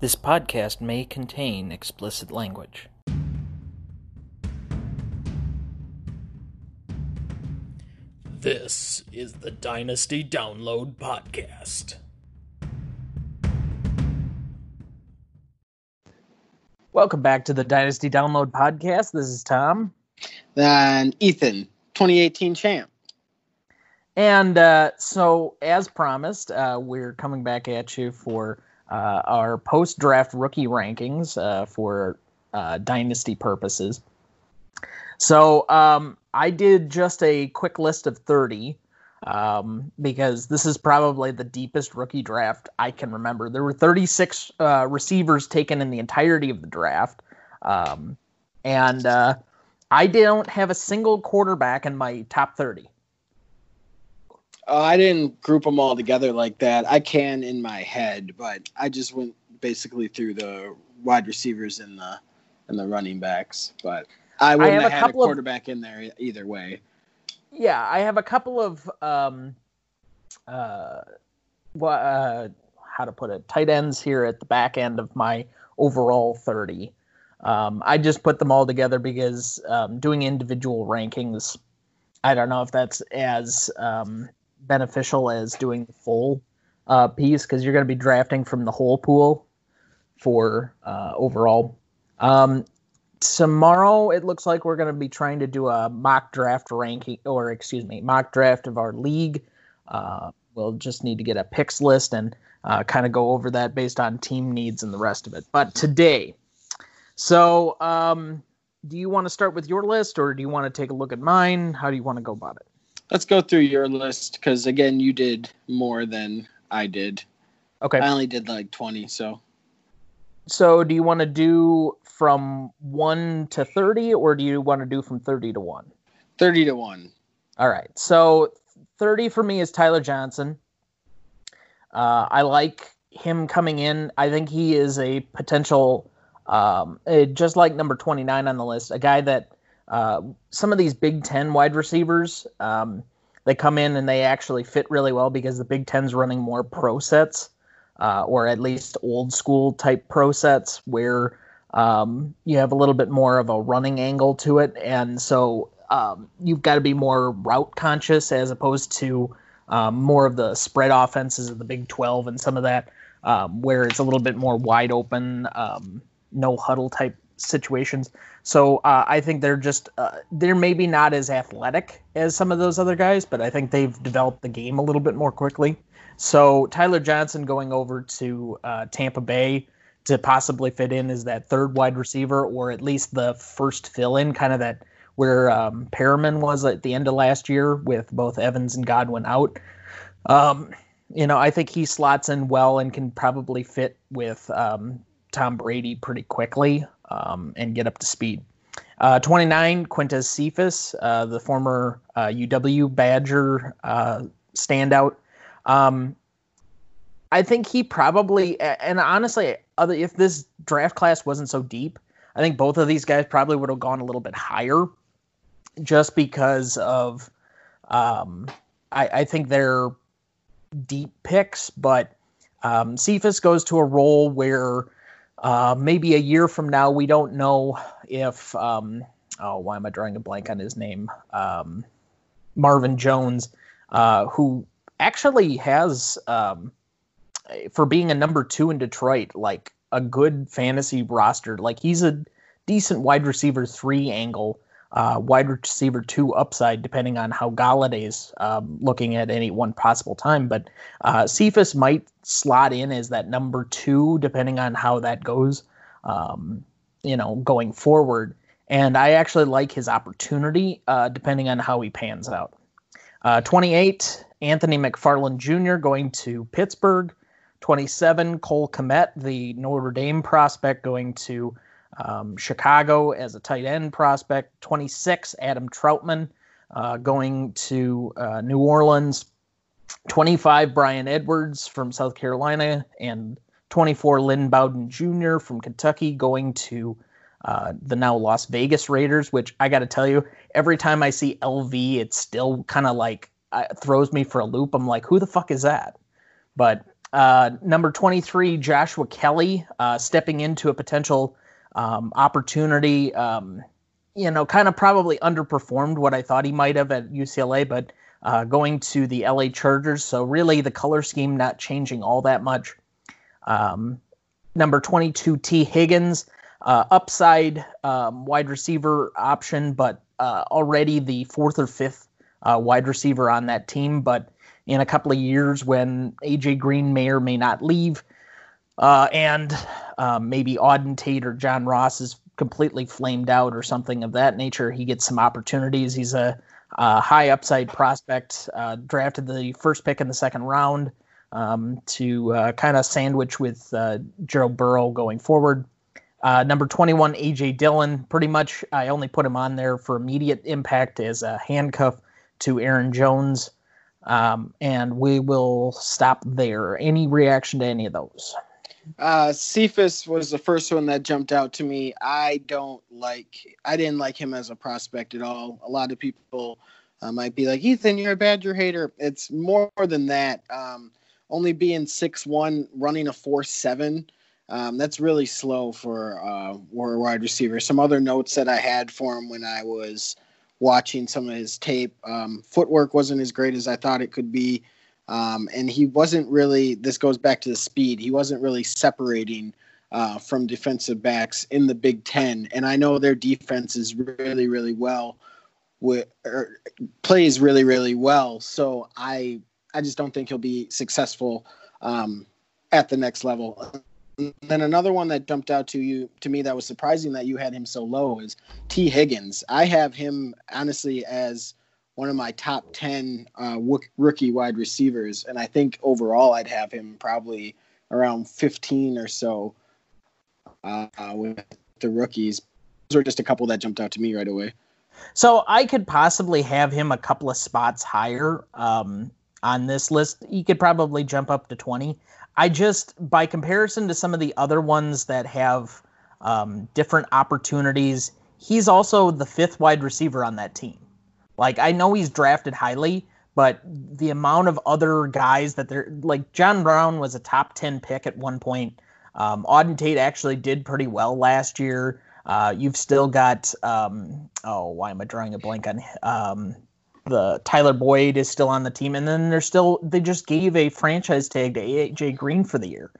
This podcast may contain explicit language. This is the Dynasty Download Podcast. Welcome back to the Dynasty Download Podcast. This is Tom. And Ethan, 2018 champ. And uh, so, as promised, uh, we're coming back at you for uh, our post draft rookie rankings uh, for uh, dynasty purposes. So, um, I did just a quick list of 30 um, because this is probably the deepest rookie draft I can remember. There were 36 uh, receivers taken in the entirety of the draft. Um, and I don't have a single quarterback in my top 30. Uh, I didn't group them all together like that. I can in my head, but I just went basically through the wide receivers and the and the running backs. But I wouldn't I have, have had a quarterback of, in there either way. Yeah, I have a couple of um, uh, what uh, how to put it, tight ends here at the back end of my overall thirty. Um, I just put them all together because um, doing individual rankings, I don't know if that's as um, beneficial as doing the full uh, piece because you're going to be drafting from the whole pool for uh, overall. Um, tomorrow, it looks like we're going to be trying to do a mock draft ranking, or excuse me, mock draft of our league. Uh, we'll just need to get a picks list and uh, kind of go over that based on team needs and the rest of it. But today, so um, do you want to start with your list or do you want to take a look at mine? How do you want to go about it? Let's go through your list because again, you did more than I did. Okay. I only did like twenty, so. So, do you want to do from one to thirty, or do you want to do from thirty to one? Thirty to one. All right. So, thirty for me is Tyler Johnson. Uh, I like him coming in. I think he is a potential, um, just like number twenty nine on the list, a guy that uh, some of these Big Ten wide receivers, um, they come in and they actually fit really well because the Big Ten's running more pro sets, uh, or at least old school type pro sets where um, you have a little bit more of a running angle to it, and so um, you've got to be more route conscious as opposed to um, more of the spread offenses of the Big 12 and some of that, um, where it's a little bit more wide open, um, no huddle type situations. So uh, I think they're just uh, they're maybe not as athletic as some of those other guys, but I think they've developed the game a little bit more quickly. So Tyler Johnson going over to uh, Tampa Bay to possibly fit in as that third wide receiver, or at least the first fill in, kind of that where um, Perriman was at the end of last year with both Evans and Godwin out. Um, you know, I think he slots in well and can probably fit with um, Tom Brady pretty quickly um, and get up to speed. Uh, 29, Quintez Cephus, uh, the former uh, UW Badger uh, standout. Um, I think he probably, and honestly, other if this draft class wasn't so deep, I think both of these guys probably would have gone a little bit higher, just because of, um, I, I think they're deep picks, but um, Cephus goes to a role where uh, maybe a year from now, we don't know if. Um, oh, why am I drawing a blank on his name? Um, Marvin Jones, uh, who actually has, um, for being a number two in Detroit, like a good fantasy roster. Like he's a decent wide receiver three angle uh, wide receiver two upside, depending on how Golladay's um, looking at any one possible time. But uh, Cephus might slot in as that number two, depending on how that goes, um, you know, going forward. And I actually like his opportunity, uh, depending on how he pans out. Uh, 28, Anthony McFarland Jr. going to Pittsburgh. 27, Cole Kmet, the Notre Dame prospect, going to um, Chicago as a tight end prospect. 26, Adam Trautman uh, going to uh, New Orleans. 25, Bryan Edwards from South Carolina. And 24, Lynn Bowden Jr. from Kentucky going to uh, the now Las Vegas Raiders, which I got to tell you, every time I see LV, it still kind of like uh, throws me for a loop. I'm like, who the fuck is that? But Uh, number 23, Joshua Kelly, uh, stepping into a potential um, opportunity. Um, you know, kind of probably underperformed what I thought he might have at UCLA, but uh, going to the LA Chargers. So, really, the color scheme not changing all that much. Um, number 22, Tee Higgins, uh, upside um, wide receiver option, but uh, already the fourth or fifth uh, wide receiver on that team. But in a couple of years, when AJ Green may or may not leave, uh, and um, maybe Auden Tate or John Ross is completely flamed out or something of that nature, he gets some opportunities. He's a, a high upside prospect, uh, drafted the first pick in the second round um, to uh, kind of sandwich with uh, Joe Burrow going forward. Uh, number 21, AJ Dillon. Pretty much, I only put him on there for immediate impact as a handcuff to Aaron Jones. Um, and we will stop there. Any reaction to any of those? Uh, Cephus was the first one that jumped out to me. I don't like, I didn't like him as a prospect at all. A lot of people uh, might be like, Ethan, you're a Badger hater. It's more than that. Um, only being six one, running a four seven, um, that's really slow for uh, wide receiver. Some other notes that I had for him when I was watching some of his tape, um, footwork wasn't as great as I thought it could be, um, and he wasn't really. This goes back to the speed. He wasn't really separating. Uh, from defensive backs in the Big Ten, and I know their defense is really, really well, with, er, plays really, really well. So I I just don't think he'll be successful um, at the next level. And then another one that jumped out to you to me that was surprising that you had him so low is Tee Higgins. I have him honestly as one of my top 10 uh, rookie wide receivers. And I think overall I'd have him probably around 15 or so uh, with the rookies. Those are just a couple that jumped out to me right away. So I could possibly have him a couple of spots higher. Um, on this list. He could probably jump up to 20. I just, by comparison to some of the other ones that have um, different opportunities, he's also the fifth wide receiver on that team. Like, I know he's drafted highly, but the amount of other guys that they're like, John Brown was a top 10 pick at one point. Um, Auden Tate actually did pretty well last year. Uh, you've still got, um, oh, why am I drawing a blank on um, the Tyler Boyd is still on the team, and then they're still they just gave a franchise tag to AJ Green for the year.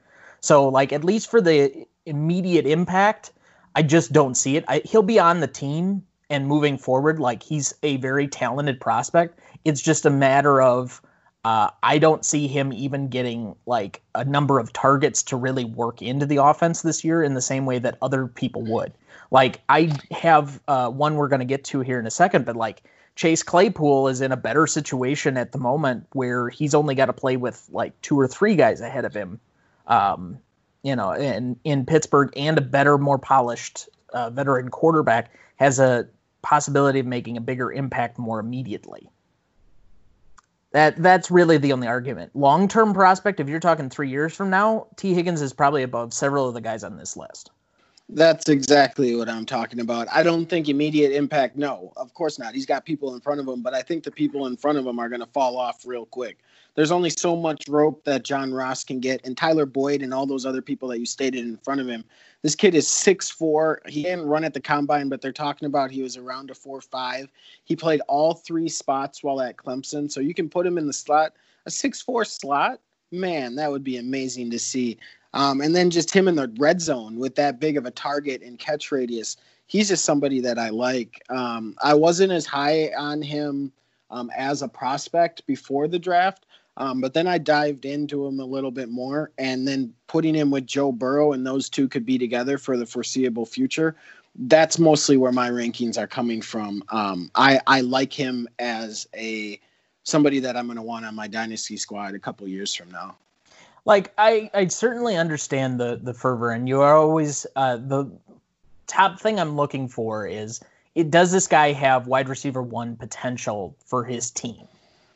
So like at least for the immediate impact, I just don't see it. I, he'll be on the team and moving forward, like he's a very talented prospect. It's just a matter of uh, I don't see him even getting like a number of targets to really work into the offense this year in the same way that other people would. Like I have uh, one we're going to get to here in a second, but like Chase Claypool is in a better situation at the moment where he's only got to play with like two or three guys ahead of him, um, you know, in, in Pittsburgh and a better, more polished uh, veteran quarterback has a possibility of making a bigger impact more immediately. That that's really the only argument. Long term prospect, if you're talking three years from now, Tee Higgins is probably above several of the guys on this list. That's exactly what I'm talking about. I don't think immediate impact. No, of course not. He's got people in front of him, but I think the people in front of him are going to fall off real quick. There's only so much rope that John Ross can get, and Tyler Boyd and all those other people that you stated in front of him. This kid is six four. He didn't run at the combine, but they're talking about he was around a four five. He played all three spots while at Clemson, so you can put him in the slot. A six four slot, man, that would be amazing to see. Um, and then just him in the red zone with that big of a target and catch radius. He's just somebody that I like. Um, I wasn't as high on him um, as a prospect before the draft, um, but then I dived into him a little bit more. And then putting him with Joe Burrow and those two could be together for the foreseeable future. That's mostly where my rankings are coming from. Um, I, I like him as a somebody that I'm going to want on my dynasty squad a couple years from now like I, I certainly understand the the fervor, and you are always uh, the top thing I'm looking for is it does this guy have wide receiver one potential for his team?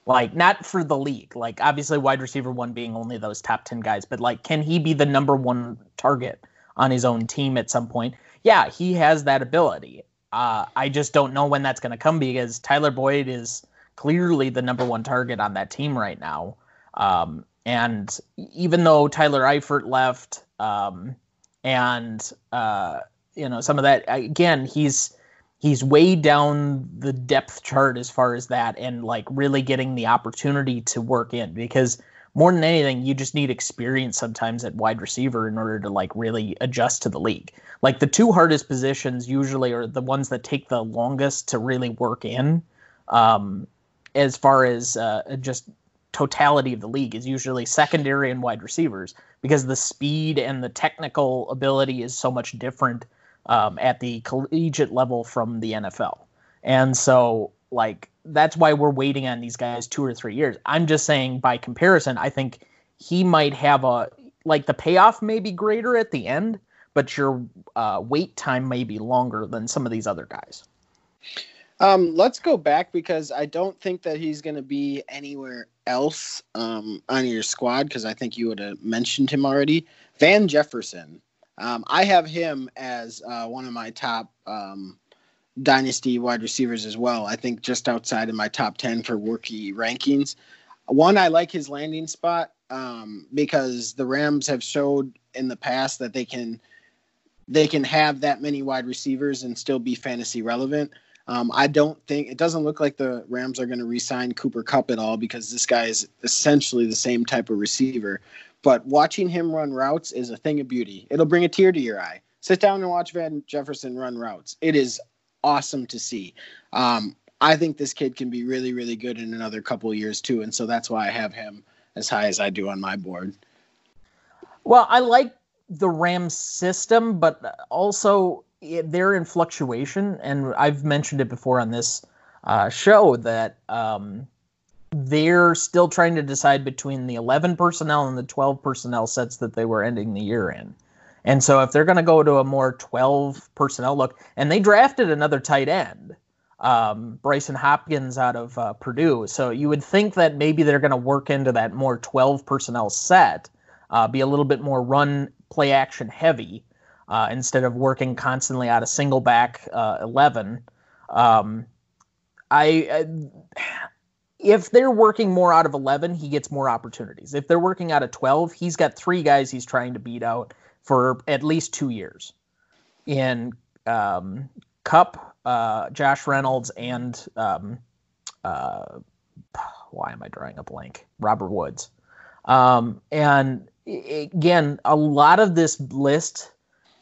Like not for the league. Like obviously wide receiver one being only those top ten guys, but like can he be the number one target on his own team at some point? Yeah, he has that ability. Uh, I just don't know when that's going to come because Tyler Boyd is clearly the number one target on that team right now. Um, And even though Tyler Eifert left, um, and uh, you know some of that again, he's he's way down the depth chart as far as that, and like really getting the opportunity to work in because more than anything, you just need experience sometimes at wide receiver in order to like really adjust to the league. Like the two hardest positions usually are the ones that take the longest to really work in. Um, as far as uh, just totality of the league is usually secondary and wide receivers because the speed and the technical ability is so much different um, at the collegiate level from the NFL. And so, like, that's why we're waiting on these guys two or three years. I'm just saying, by comparison, I think he might have a like the payoff may be greater at the end, but your uh, wait time may be longer than some of these other guys. Um, let's go back because I don't think that he's going to be anywhere else um, on your squad because I think you would have mentioned him already. Van Jefferson. Um, I have him as uh, one of my top um, dynasty wide receivers as well. I think just outside of my top 10 for rookie rankings. One, I like his landing spot um, because the Rams have showed in the past that they can they can have that many wide receivers and still be fantasy relevant. Um, I don't think it doesn't look like the Rams are going to re-sign Cooper Kupp at all because this guy is essentially the same type of receiver. But watching him run routes is a thing of beauty. It'll bring a tear to your eye. Sit down and watch Van Jefferson run routes. It is awesome to see. Um, I think this kid can be really, really good in another couple years too, and so that's why I have him as high as I do on my board. Well, I like the Rams system, but also they're in fluctuation, and I've mentioned it before on this uh, show that um, they're still trying to decide between the 11 personnel and the 12 personnel sets that they were ending the year in. And so if they're going to go to a more 12 personnel look, and they drafted another tight end, um, Brycen Hopkins out of uh, Purdue. So you would think that maybe they're going to work into that more 12 personnel set, uh, be a little bit more run play action heavy uh, instead of working constantly out of single back uh, 11. Um, I, I, if they're working more out of 11, he gets more opportunities. If they're working out of 12, he's got three guys he's trying to beat out for at least two years in um, Kupp, uh, Josh Reynolds, and um, uh, why am I drawing a blank? Robert Woods. Um, and again, a lot of this list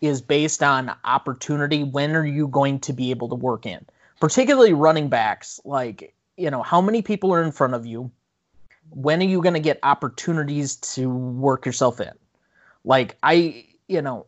is based on opportunity. When are you going to be able to work in? Particularly running backs, like, you know, how many people are in front of you? When are you going to get opportunities to work yourself in? Like, I, you know,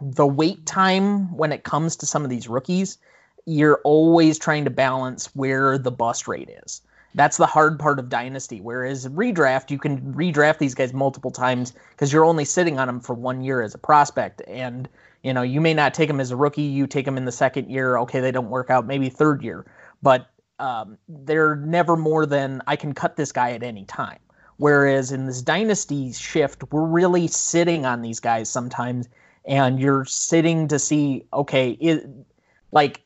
the wait time when it comes to some of these rookies, you're always trying to balance where the bust rate is. That's the hard part of Dynasty. Whereas redraft, you can redraft these guys multiple times because you're only sitting on them for one year as a prospect. And, you know, you may not take them as a rookie. You take them in the second year. Okay, they don't work out. Maybe third year. But um, they're never more than I can cut this guy at any time. Whereas in this Dynasty shift, we're really sitting on these guys sometimes. And you're sitting to see, okay, it, like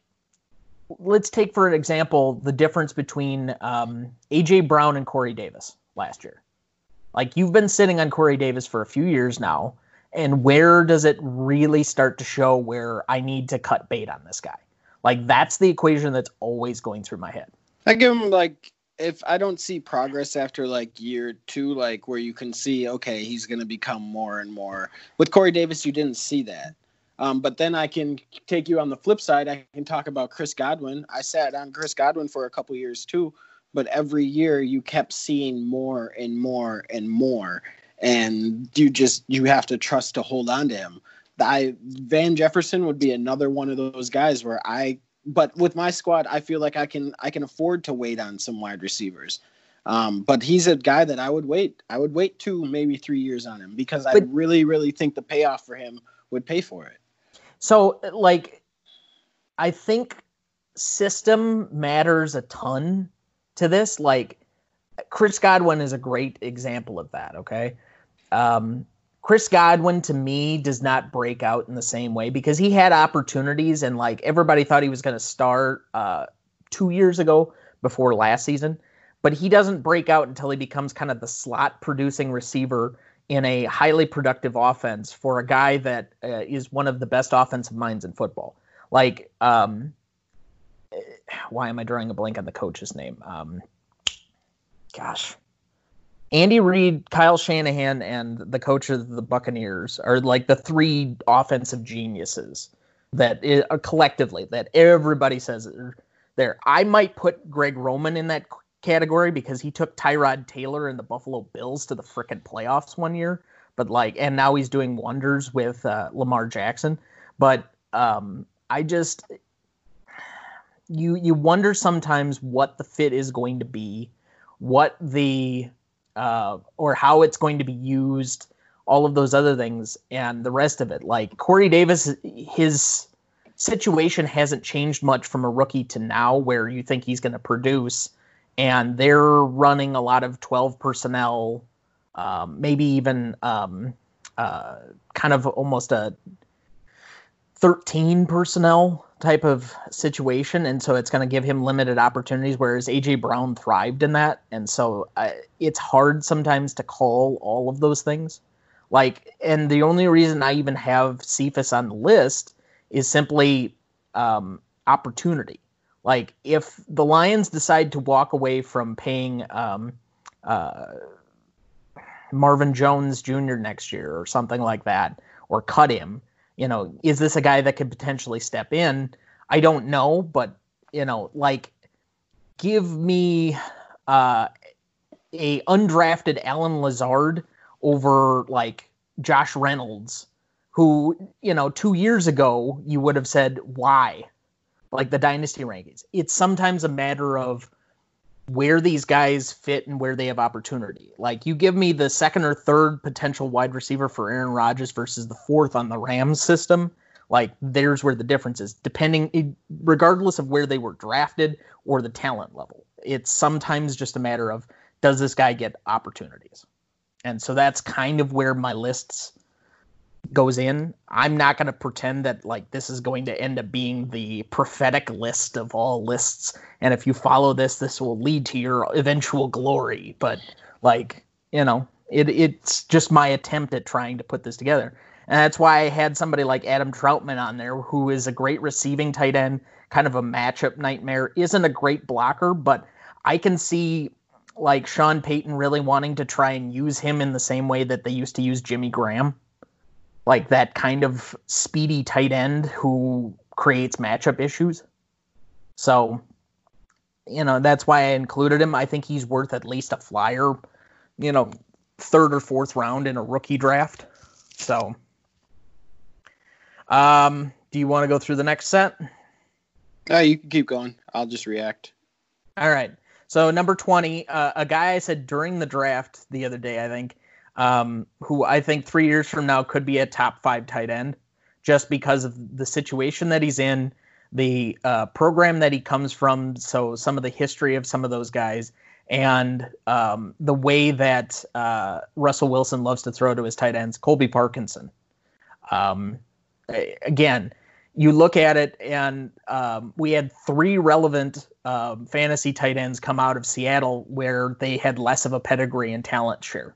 let's take for an example the difference between um, AJ Brown and Corey Davis last year. Like you've been sitting on Corey Davis for a few years now, and where does it really start to show where I need to cut bait on this guy? Like that's the equation that's always going through my head. I give him like if I don't see progress after like year two, like where you can see, okay, he's going to become more and more. With Corey Davis, you didn't see that. Um, but then I can take you on the flip side. I can talk about Chris Godwin. I sat on Chris Godwin for a couple years too, but every year you kept seeing more and more and more, and you just you have to trust to hold on to him. I Van Jefferson would be another one of those guys where I, but with my squad, I feel like I can I can afford to wait on some wide receivers. Um, but he's a guy that I would wait. I would wait two, maybe three years on him because I really, really think the payoff for him would pay for it. So, like, I think system matters a ton to this. Like, Chris Godwin is a great example of that. Okay. Um, Chris Godwin to me does not break out in the same way because he had opportunities and like everybody thought he was going to start uh, two years ago before last season. but he doesn't break out until he becomes kind of the slot producing receiver in a highly productive offense for a guy that uh, is one of the best offensive minds in football. Like, um, why am I drawing a blank on the coach's name? Um, gosh, Andy Reid, Kyle Shanahan, and the coach of the Buccaneers are like the three offensive geniuses that uh, collectively that everybody says are there. I might put Greg Roman in that category because he took Tyrod Taylor and the Buffalo Bills to the frickin' playoffs one year. But like, and now he's doing wonders with uh, Lamar Jackson. But um, I just you you wonder sometimes what the fit is going to be, what the uh, or how it's going to be used, all of those other things, and the rest of it. Like Corey Davis, his situation hasn't changed much from a rookie to now, where you think he's going to produce and they're running a lot of 12 personnel, um, maybe even um, uh, kind of almost a 13 personnel type of situation. And so it's going to give him limited opportunities, whereas AJ Brown thrived in that. And so uh, it's hard sometimes to call all of those things. Like, and the only reason I even have Cephus on the list is simply um, opportunity. Like if the Lions decide to walk away from paying um, uh, Marvin Jones Jr. next year or something like that, or cut him, you know, is this a guy that could potentially step in? I don't know, but you know, like give me uh, a undrafted Allen Lazard over like Josh Reynolds, who you know two years ago you would have said why like the dynasty rankings. It's sometimes a matter of where these guys fit and where they have opportunity. Like you give me the second or third potential wide receiver for Aaron Rodgers versus the fourth on the Rams system. Like there's where the difference is, depending, regardless of where they were drafted or the talent level. It's sometimes just a matter of does this guy get opportunities, and so that's kind of where my lists goes in. I'm not going to pretend that like this is going to end up being the prophetic list of all lists and if you follow this this will lead to your eventual glory, but like, you know, it it's just my attempt at trying to put this together. And that's why I had somebody like Adam Trautman on there who is a great receiving tight end, kind of a matchup nightmare, isn't a great blocker, but I can see like Sean Payton really wanting to try and use him in the same way that they used to use Jimmy Graham like that kind of speedy tight end who creates matchup issues. So, you know, that's why I included him. I think he's worth at least a flyer, you know, third or fourth round in a rookie draft. So, um, do you want to go through the next set? Uh, you can keep going. I'll just react. All right. So number twenty, uh, a guy I said during the draft the other day, I think um, who I think three years from now could be a top five tight end just because of the situation that he's in, the uh, program that he comes from. So, some of the history of some of those guys, and um, the way that uh, Russell Wilson loves to throw to his tight ends, Colby Parkinson. Um, again, you look at it, and um, we had three relevant um, fantasy tight ends come out of Seattle where they had less of a pedigree and talent share.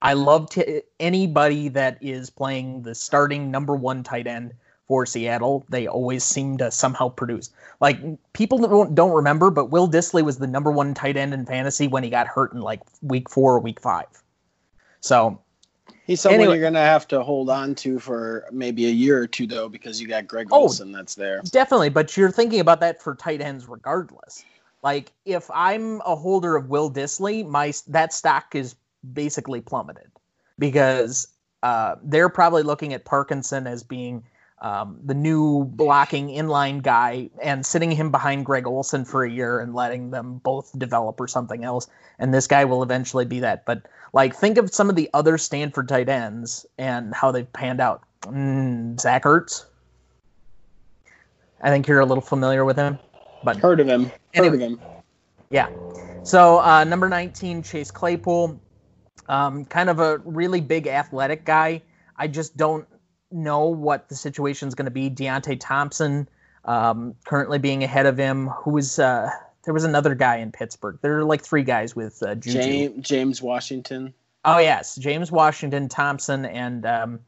I love to, anybody that is playing the starting number one tight end for Seattle. They always seem to somehow produce. Like people don't, don't remember, but Will Dissly was the number one tight end in fantasy when he got hurt in like week four or week five. So he's someone anyway, you're gonna have to hold on to for maybe a year or two though, because you got Greg oh, that's there. Definitely, but you're thinking about that for tight ends regardless. Like if I'm a holder of Will Dissly, my that stock is basically plummeted because uh, they're probably looking at Parkinson as being um, the new blocking inline guy and sitting him behind Greg Olsen for a year and letting them both develop or something else. And this guy will eventually be that. But like, think of some of the other Stanford tight ends and how they've panned out. Mm, Zach Ertz. I think you're a little familiar with him, but heard of him. Heard anyway, of him. Yeah. So uh, number 19, Chase Claypool. Um, kind of a really big athletic guy. I just don't know what the situation is going to be. Diontae Thompson um, currently being ahead of him. Who is uh, there was another guy in Pittsburgh. There are like three guys with uh, Juju. James, James Washington. Oh yes, James Washington, Thompson, and um,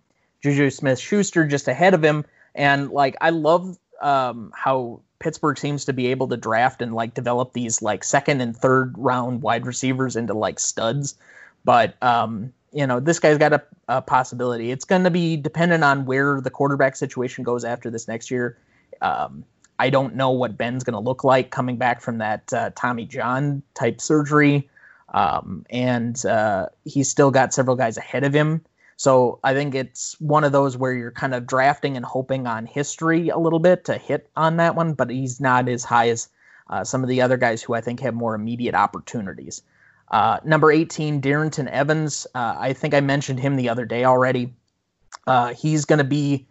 Juju Smith-Schuster just ahead of him. And like I love um, how Pittsburgh seems to be able to draft and like develop these like second and third round wide receivers into like studs. But um, you know, this guy's got a, a possibility. It's going to be dependent on where the quarterback situation goes after this next year. Um, I don't know what Ben's going to look like coming back from that uh, Tommy John type surgery. Um, and uh, he's still got several guys ahead of him. So I think it's one of those where you're kind of drafting and hoping on history a little bit to hit on that one, but he's not as high as uh, some of the other guys who I think have more immediate opportunities. Uh, number 18, Darrynton Evans. Uh, I think I mentioned him the other day already. Uh, he's going to be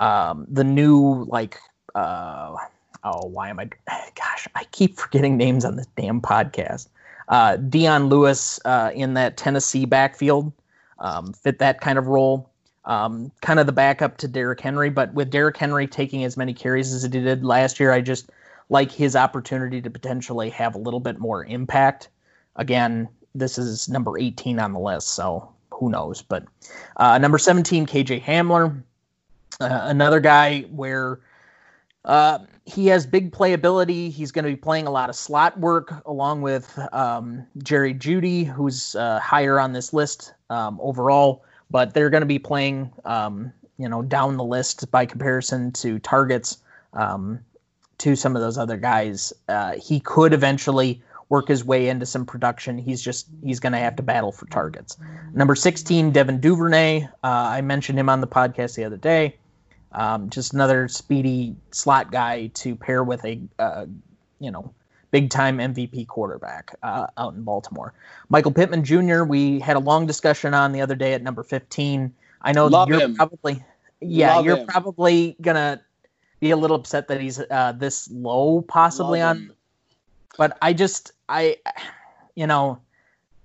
um, the new, like, uh, oh, why am I? Gosh, I keep forgetting names on this damn podcast. Uh, Dion Lewis in that Tennessee backfield um, fit that kind of role. Um, kind of the backup to Derrick Henry, but with Derrick Henry taking as many carries as he did last year, I just like his opportunity to potentially have a little bit more impact. Again, this is number 18 on the list, so who knows? But uh, number 17, KJ Hamler, uh, another guy where uh, he has big playability. He's going to be playing a lot of slot work along with um, Jerry Jeudy, who's uh, higher on this list um, overall. But they're going to be playing, um, you know, down the list by comparison to targets um, to some of those other guys. Uh, he could eventually work his way into some production. He's just he's going to have to battle for targets. Number 16, Devin Duvernay. Uh, I mentioned him on the podcast the other day. Um, just another speedy slot guy to pair with a, uh, you know, big time MVP quarterback uh, out in Baltimore. Michael Pittman Jr. We had a long discussion on the other day at number 15. I know Love you're him. probably, yeah, Love you're him. probably gonna be a little upset that he's uh, this low, possibly Love on him. but I just I you know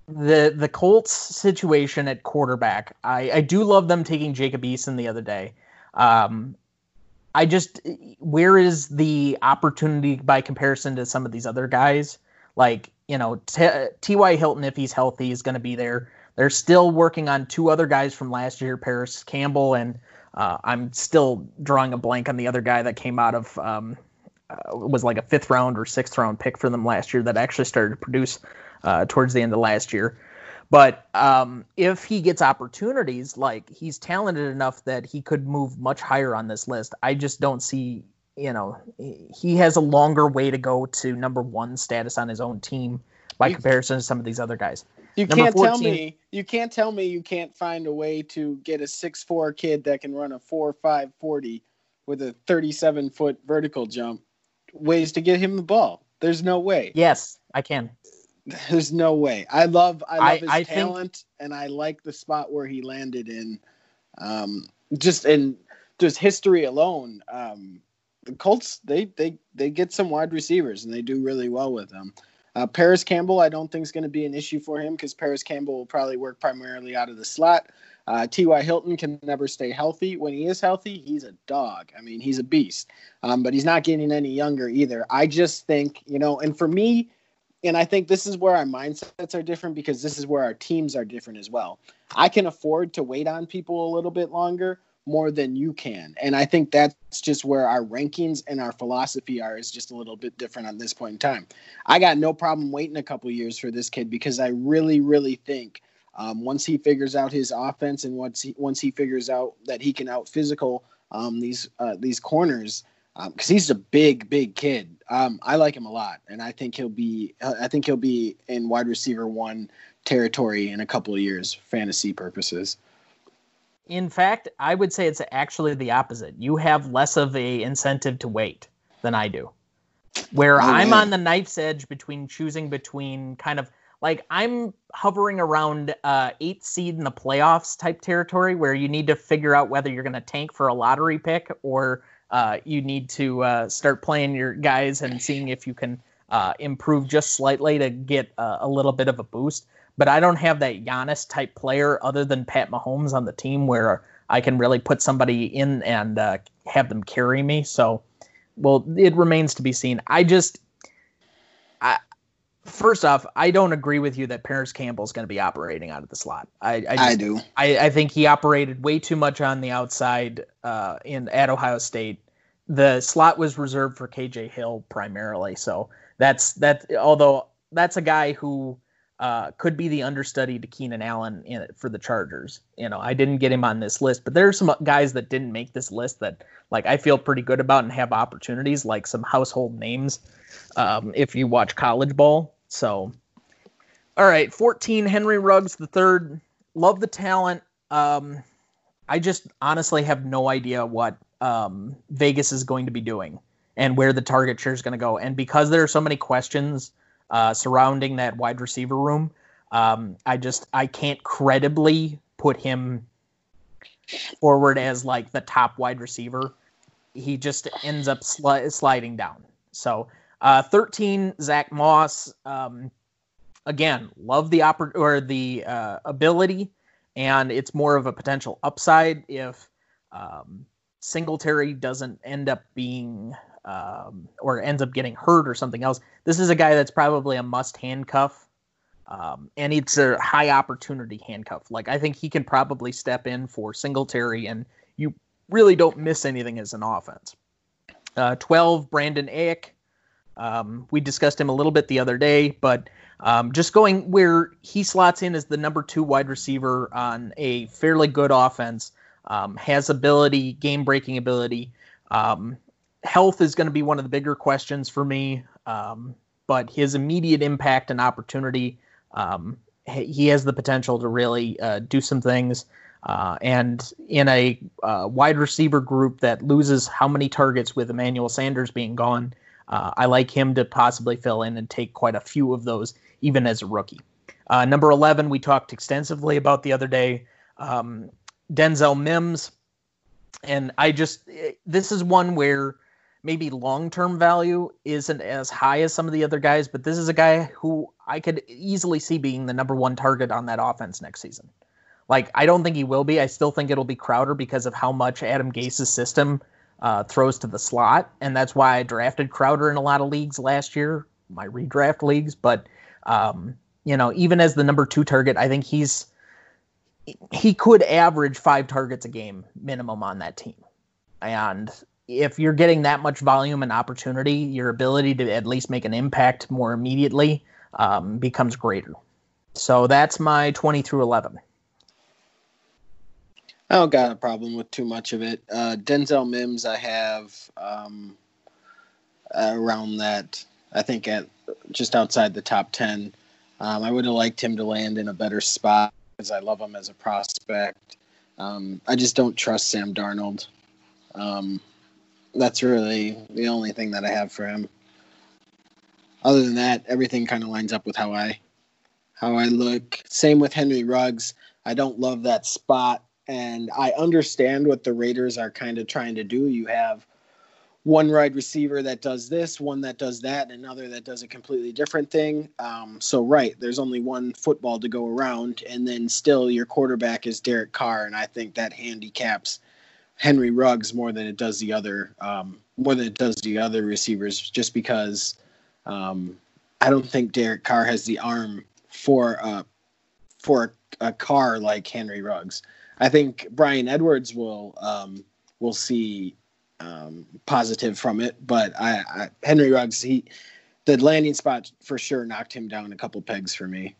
the the Colts situation at quarterback. I I do love them taking Jacob Eason the other day. Um I just where is the opportunity by comparison to some of these other guys? Like, you know, T- T.Y. Hilton if he's healthy is going to be there. They're still working on two other guys from last year, Parris Campbell and uh, I'm still drawing a blank on the other guy that came out of um, uh, was like a fifth round or sixth round pick for them last year that actually started to produce uh, towards the end of last year. But um, if he gets opportunities, like he's talented enough that he could move much higher on this list. I just don't see, you know, he has a longer way to go to number one status on his own team by You- comparison to some of these other guys. You Number can't tell me you can't tell me you can't find a way to get a six four kid that can run a four five forty with a thirty seven foot vertical jump. Ways to get him the ball. There's no way. Yes, I can. There's no way. I love I love I- his I think- talent and I like the spot where he landed in. Um, just in just history alone, um, the Colts they they they get some wide receivers and they do really well with them. Uh, Parris Campbell, I don't think is going to be an issue for him because Parris Campbell will probably work primarily out of the slot. Uh, T.Y. Hilton can never stay healthy. When he is healthy, he's a dog. I mean, he's a beast. Um, but he's not getting any younger either. I just think, you know, and for me, and I think this is where our mindsets are different because this is where our teams are different as well. I can afford to wait on people a little bit longer more than you can. And I think that's just where our rankings and our philosophy are is just a little bit different on this point in time. I got no problem waiting a couple years for this kid because I really, really think um, once he figures out his offense and once he, once he figures out that he can out physical um, these uh, these corners because he's a big, big kid. Um, I like him a lot, and I think he'll be. I think he'll be in wide receiver one territory in a couple of years, fantasy purposes. In fact, I would say it's actually the opposite. You have less of a incentive to wait than I do. Where Oh, I'm on the knife's edge between choosing between kind of like I'm hovering around uh, eighth seed in the playoffs type territory where you need to figure out whether you're going to tank for a lottery pick or uh, you need to uh, start playing your guys and seeing if you can uh, improve just slightly to get a little bit of a boost. But I don't have that Giannis type player other than Pat Mahomes on the team where I can really put somebody in and uh, have them carry me. So, well, it remains to be seen. I just, first off, I don't agree with you that Parris Campbell is going to be operating out of the slot. I I, just, I do. I, I think he operated way too much on the outside uh, in at Ohio State. The slot was reserved for KJ Hill primarily, so that's that. Although that's a guy who uh, could be the understudy to Keenan Allen in it for the Chargers. You know, I didn't get him on this list, but there are some guys that didn't make this list that like I feel pretty good about and have opportunities, like some household names. Um, if you watch college ball, so all right, 14 Henry Ruggs the third. Love the talent. Um, I just honestly have no idea what um, Vegas is going to be doing and where the target share is going to go. And because there are so many questions uh, surrounding that wide receiver room, um, I just I can't credibly put him forward as like the top wide receiver. He just ends up sli- sliding down. So uh, 13 Zach Moss. Um, again, love the or the uh, ability, and it's more of a potential upside if um, Singletary doesn't end up being um, or ends up getting hurt or something else. This is a guy that's probably a must handcuff. Um, and it's a high opportunity handcuff. Like I think he can probably step in for Singletary, and you really don't miss anything as an offense. Uh, Twelve, Brandon Aiyuk. Um, we discussed him a little bit the other day, but um, just going where he slots in as the number two wide receiver on a fairly good offense, um, has ability, game breaking ability. Um, health is going to be one of the bigger questions for me, um, but his immediate impact and opportunity, um, he has the potential to really uh, do some things. Uh, and in a uh, wide receiver group that loses how many targets with Emmanuel Sanders being gone, uh, I like him to possibly fill in and take quite a few of those, even as a rookie. Uh, number 11, we talked extensively about the other day. Um, Denzel Mims. And I just, this is one where maybe long term value isn't as high as some of the other guys, but this is a guy who I could easily see being the number one target on that offense next season. Like, I don't think he will be. I still think it'll be Crowder because of how much Adam Gase's system uh, throws to the slot, and that's why I drafted Crowder in a lot of leagues last year, my redraft leagues. But um, you know, even as the number two target, I think he's he could average five targets a game minimum on that team, and if you're getting that much volume and opportunity, your ability to at least make an impact more immediately um, becomes greater. So that's my 20 through 11. I don't got a problem with too much of it. Uh, Denzel Mims, I have um, around that. I think at just outside the top ten. Um, I would have liked him to land in a better spot because I love him as a prospect. Um, I just don't trust Sam Darnold. Um, that's really the only thing that I have for him. Other than that, everything kind of lines up with how I how I look. Same with Henry Ruggs. I don't love that spot and I understand what the Raiders are kind of trying to do. You have one wide receiver that does this, one that does that, and another that does a completely different thing. Um, so, right, there's only one football to go around, and then still your quarterback is Derek Carr, and I think that handicaps Henry Ruggs more than it does the other um, more than it does the other receivers, just because um, I don't think Derek Carr has the arm for uh, for a, a car like Henry Ruggs. I think Bryan Edwards will um, will see um, positive from it, but I, I, Henry Ruggs he the landing spot for sure knocked him down a couple pegs for me.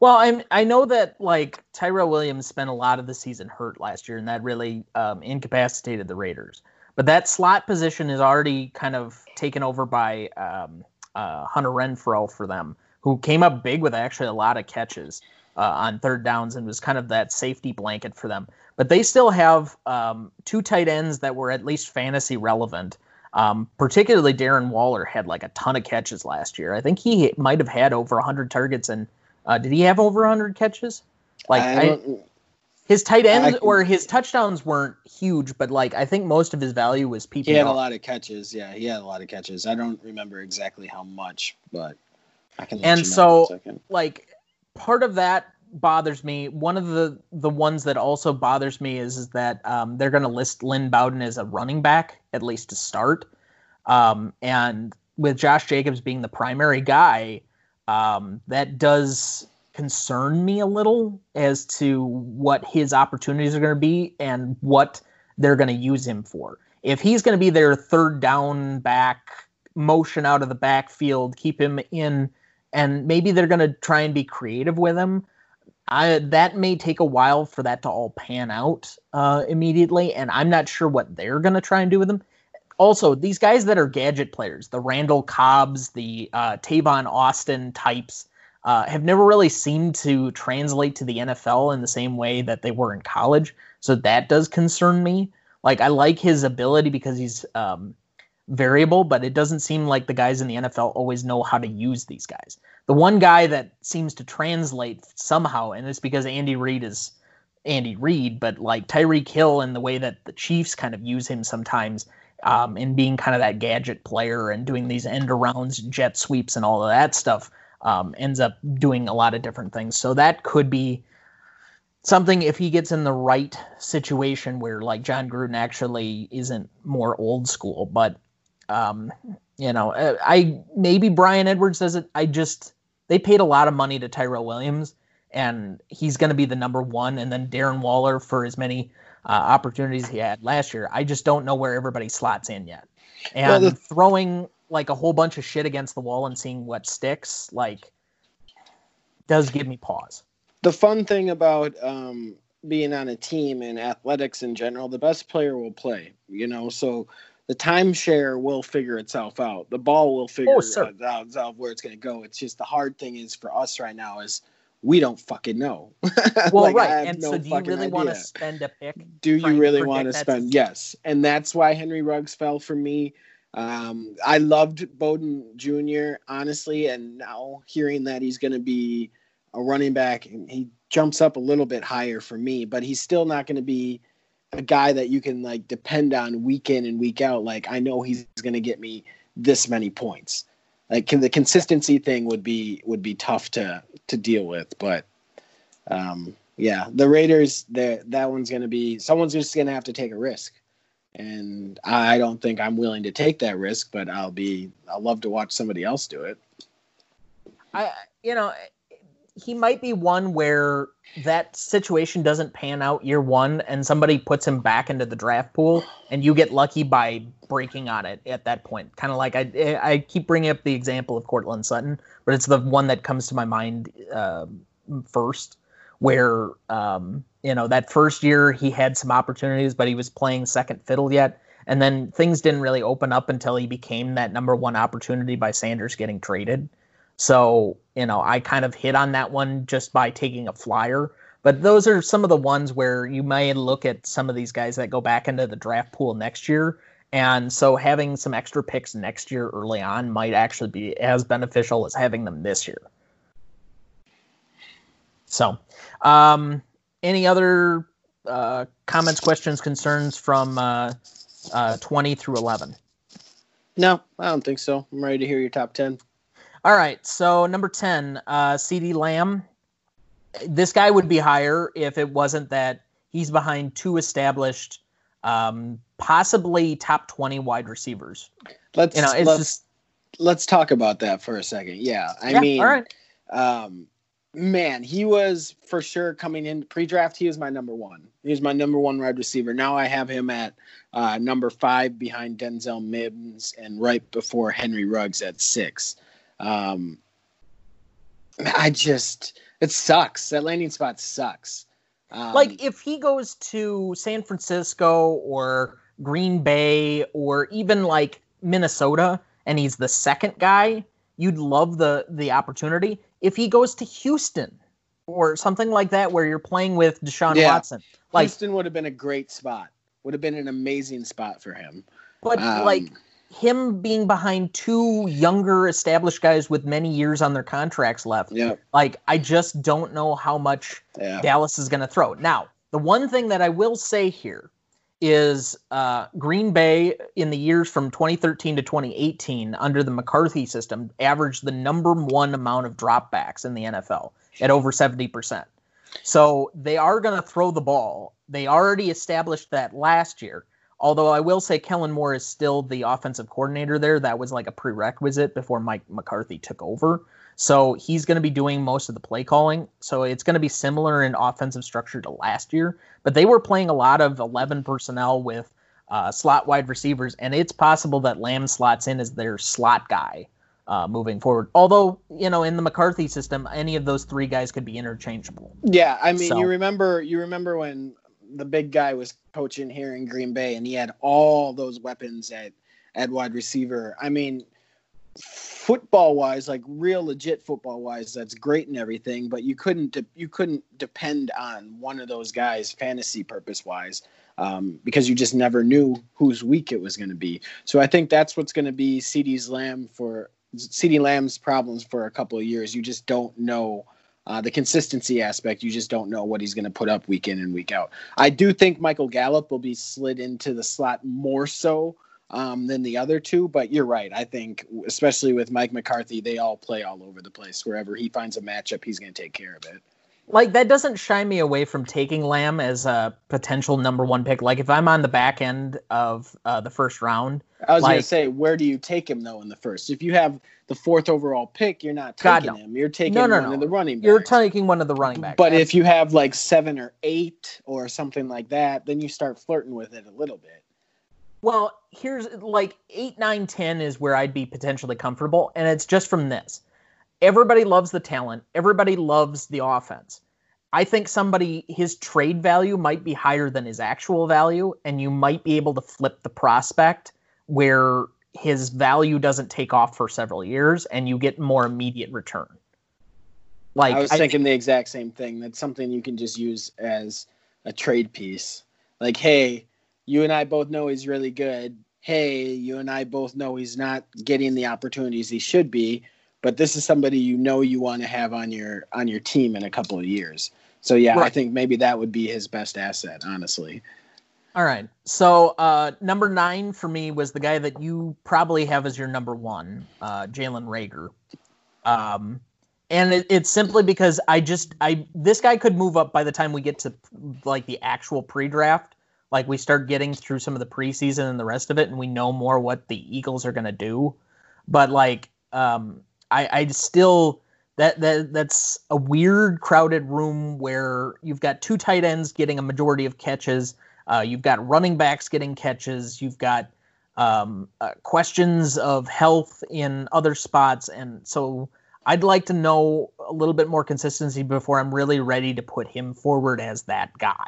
Well, I'm I know that like Tyrell Williams spent a lot of the season hurt last year, and that really um, incapacitated the Raiders. But that slot position is already kind of taken over by um, uh, Hunter Renfrow for them, who came up big with actually a lot of catches uh, on third downs and was kind of that safety blanket for them. But they still have um, two tight ends that were at least fantasy relevant. Um, particularly Darren Waller had like a ton of catches last year. I think he might have had over 100 targets and uh, did he have over 100 catches? Like I I, his tight ends I, or his touchdowns weren't huge, but like I think most of his value was PPR. He had a lot of catches. Yeah, he had a lot of catches. I don't remember exactly how much, but I can. and so, like part of that bothers me. One of the the ones that also bothers me is, is that um, they're going to list Lynn Bowden as a running back at least to start, um, and with Josh Jacobs being the primary guy, um, that does concern me a little as to what his opportunities are going to be and what they're going to use him for. If he's going to be their third down back, motion out of the backfield, keep him in, and maybe they're going to try and be creative with him. I, that may take a while for that to all pan out uh, immediately, and I'm not sure what they're going to try and do with him. Also, these guys that are gadget players, the Randall Cobbs, the uh, Tavon Austin types, uh, have never really seemed to translate to the NFL in the same way that they were in college. So that does concern me. Like I like his ability because he's um, variable, but it doesn't seem like the guys in the NFL always know how to use these guys. The one guy that seems to translate somehow, and it's because Andy Reid is Andy Reid, but like Tyreek Hill and the way that the Chiefs kind of use him sometimes um, in being kind of that gadget player and doing these end arounds, jet sweeps, and all of that stuff um, ends up doing a lot of different things. So that could be something if he gets in the right situation where like Jon Gruden actually isn't more old school. But um, you know, uh, I maybe Bryan Edwards says it. I just they paid a lot of money to Tyrell Williams, and he's going to be the number one. And then Darren Waller for as many uh, opportunities he had last year. I just don't know where everybody slots in yet. And well, throwing like a whole bunch of shit against the wall and seeing what sticks, like, does give me pause. The fun thing about um, being on a team and athletics in general, the best player will play. You know, so the timeshare will figure itself out. The ball will figure oh, out, where it's going to go. It's just the hard thing is for us right now is we don't fucking know. well, like, right. And no so, do you really want to spend a pick? Do you really want to spend? Yes, and that's why Henry Ruggs fell for me. Um, I loved Bowden Jr. honestly, and now hearing that he's going to be a running back, he jumps up a little bit higher for me, but he's still not going to be a guy that you can like depend on week in and week out. Like I know he's going to get me this many points. Like the consistency thing would be would be tough to to deal with, but um, yeah, the Raiders, that that one's going to be someone's just going to have to take a risk and I don't think I'm willing to take that risk, but I'll be I'll love to watch somebody else do it. I you know he might be one where that situation doesn't pan out year one and somebody puts him back into the draft pool and you get lucky by breaking on it at that point kind of like I, I keep bringing up the example of Courtland Sutton but it's the one that comes to my mind uh, first where um, you know that first year he had some opportunities, but he was playing second fiddle yet. And then things didn't really open up until he became that number one opportunity by Sanders getting traded. So, you know, I kind of hit on that one just by taking a flyer. But those are some of the ones where you may look at some of these guys that go back into the draft pool next year. And so having some extra picks next year early on might actually be as beneficial as having them this year. So, um, any other uh, comments, questions, concerns from uh, uh, 20 through 11? No, I don't think so. I'm ready to hear your top 10. All right. So, number 10, uh, CeeDee Lamb. This guy would be higher if it wasn't that he's behind two established, um, possibly top 20 wide receivers. Let's, you know, let's, just, let's talk about that for a second. Yeah. I yeah, mean, all right. Um, man, he was for sure coming in pre-draft. He was my number one. He was my number one wide receiver. Now I have him at uh, number five behind Denzel Mims and right before Henry Ruggs at six. Um, I just it sucks. That landing spot sucks. Um, like if he goes to San Francisco or Green Bay or even like Minnesota and he's the second guy, you'd love the the opportunity if he goes to Houston or something like that, where you're playing with Deshaun yeah. Watson. Like, Houston would have been a great spot. Would have been an amazing spot for him. But um, like him being behind two younger established guys with many years on their contracts left. Yeah. Like I just don't know how much yeah. Dallas is going to throw. Now, the one thing that I will say here is uh, Green Bay in the years from 2013 to 2018 under the McCarthy system averaged the number one amount of dropbacks in the NFL at over 70%. So they are going to throw the ball. They already established that last year. Although I will say Kellen Moore is still the offensive coordinator there. That was like a prerequisite before Mike McCarthy took over. So he's going to be doing most of the play calling. So it's going to be similar in offensive structure to last year. But they were playing a lot of 11 personnel with uh, slot wide receivers, and it's possible that Lamb slots in as their slot guy uh, moving forward. Although, you know, in the McCarthy system, any of those three guys could be interchangeable. Yeah, I mean, So- you remember you remember when the big guy was coaching here in Green Bay and he had all those weapons at at wide receiver. I mean, football wise, like real legit football wise, that's great and everything, but you couldn't de- you couldn't depend on one of those guys fantasy purpose wise. Um, because you just never knew whose week it was going to be. So I think that's what's going to be CeeDee's Lamb for CeeDee Lamb's problems for a couple of years. You just don't know uh, the consistency aspect. You just don't know what he's going to put up week in and week out. I do think Michael Gallup will be slid into the slot more so um, than the other two, but you're right. I think, especially with Mike McCarthy, they all play all over the place. Wherever he finds a matchup, he's going to take care of it. Like that doesn't shy me away from taking Lamb as a potential number one pick. Like if I'm on the back end of uh, the first round, I was gonna say, where do you take him though in the first? If you have the fourth overall pick, you're not God, taking no. him. You're taking No, no, one of the running backs. you're taking one of the running backs. But if you have like seven or eight or something like that, then you start flirting with it a little bit. Well, here's like eight, nine, ten is where I'd be potentially comfortable, and it's just from this. Everybody loves the talent. Everybody loves the offense. I think somebody his trade value might be higher than his actual value, and you might be able to flip the prospect where his value doesn't take off for several years, and you get more immediate return. Like I was I- thinking the exact same thing. That's something you can just use as a trade piece. Like, hey, you and I both know he's really good. Hey, you and I both know he's not getting the opportunities he should be, but this is somebody you know you want to have on your on your team in a couple of years. So yeah, I think maybe that would be his best asset, honestly. All right. So uh, number nine for me was the guy that you probably have as your number one, uh, Jalen Reagor. Um, and it, it's simply because I just I this guy could move up by the time we get to like the actual pre-draft. Like we start getting through some of the preseason and the rest of it, and we know more what the Eagles are gonna do. But like, um, I I still that that that's a weird crowded room where you've got two tight ends getting a majority of catches. Uh, you've got running backs getting catches. You've got um, uh, questions of health in other spots, and so I'd like to know a little bit more consistency before I'm really ready to put him forward as that guy.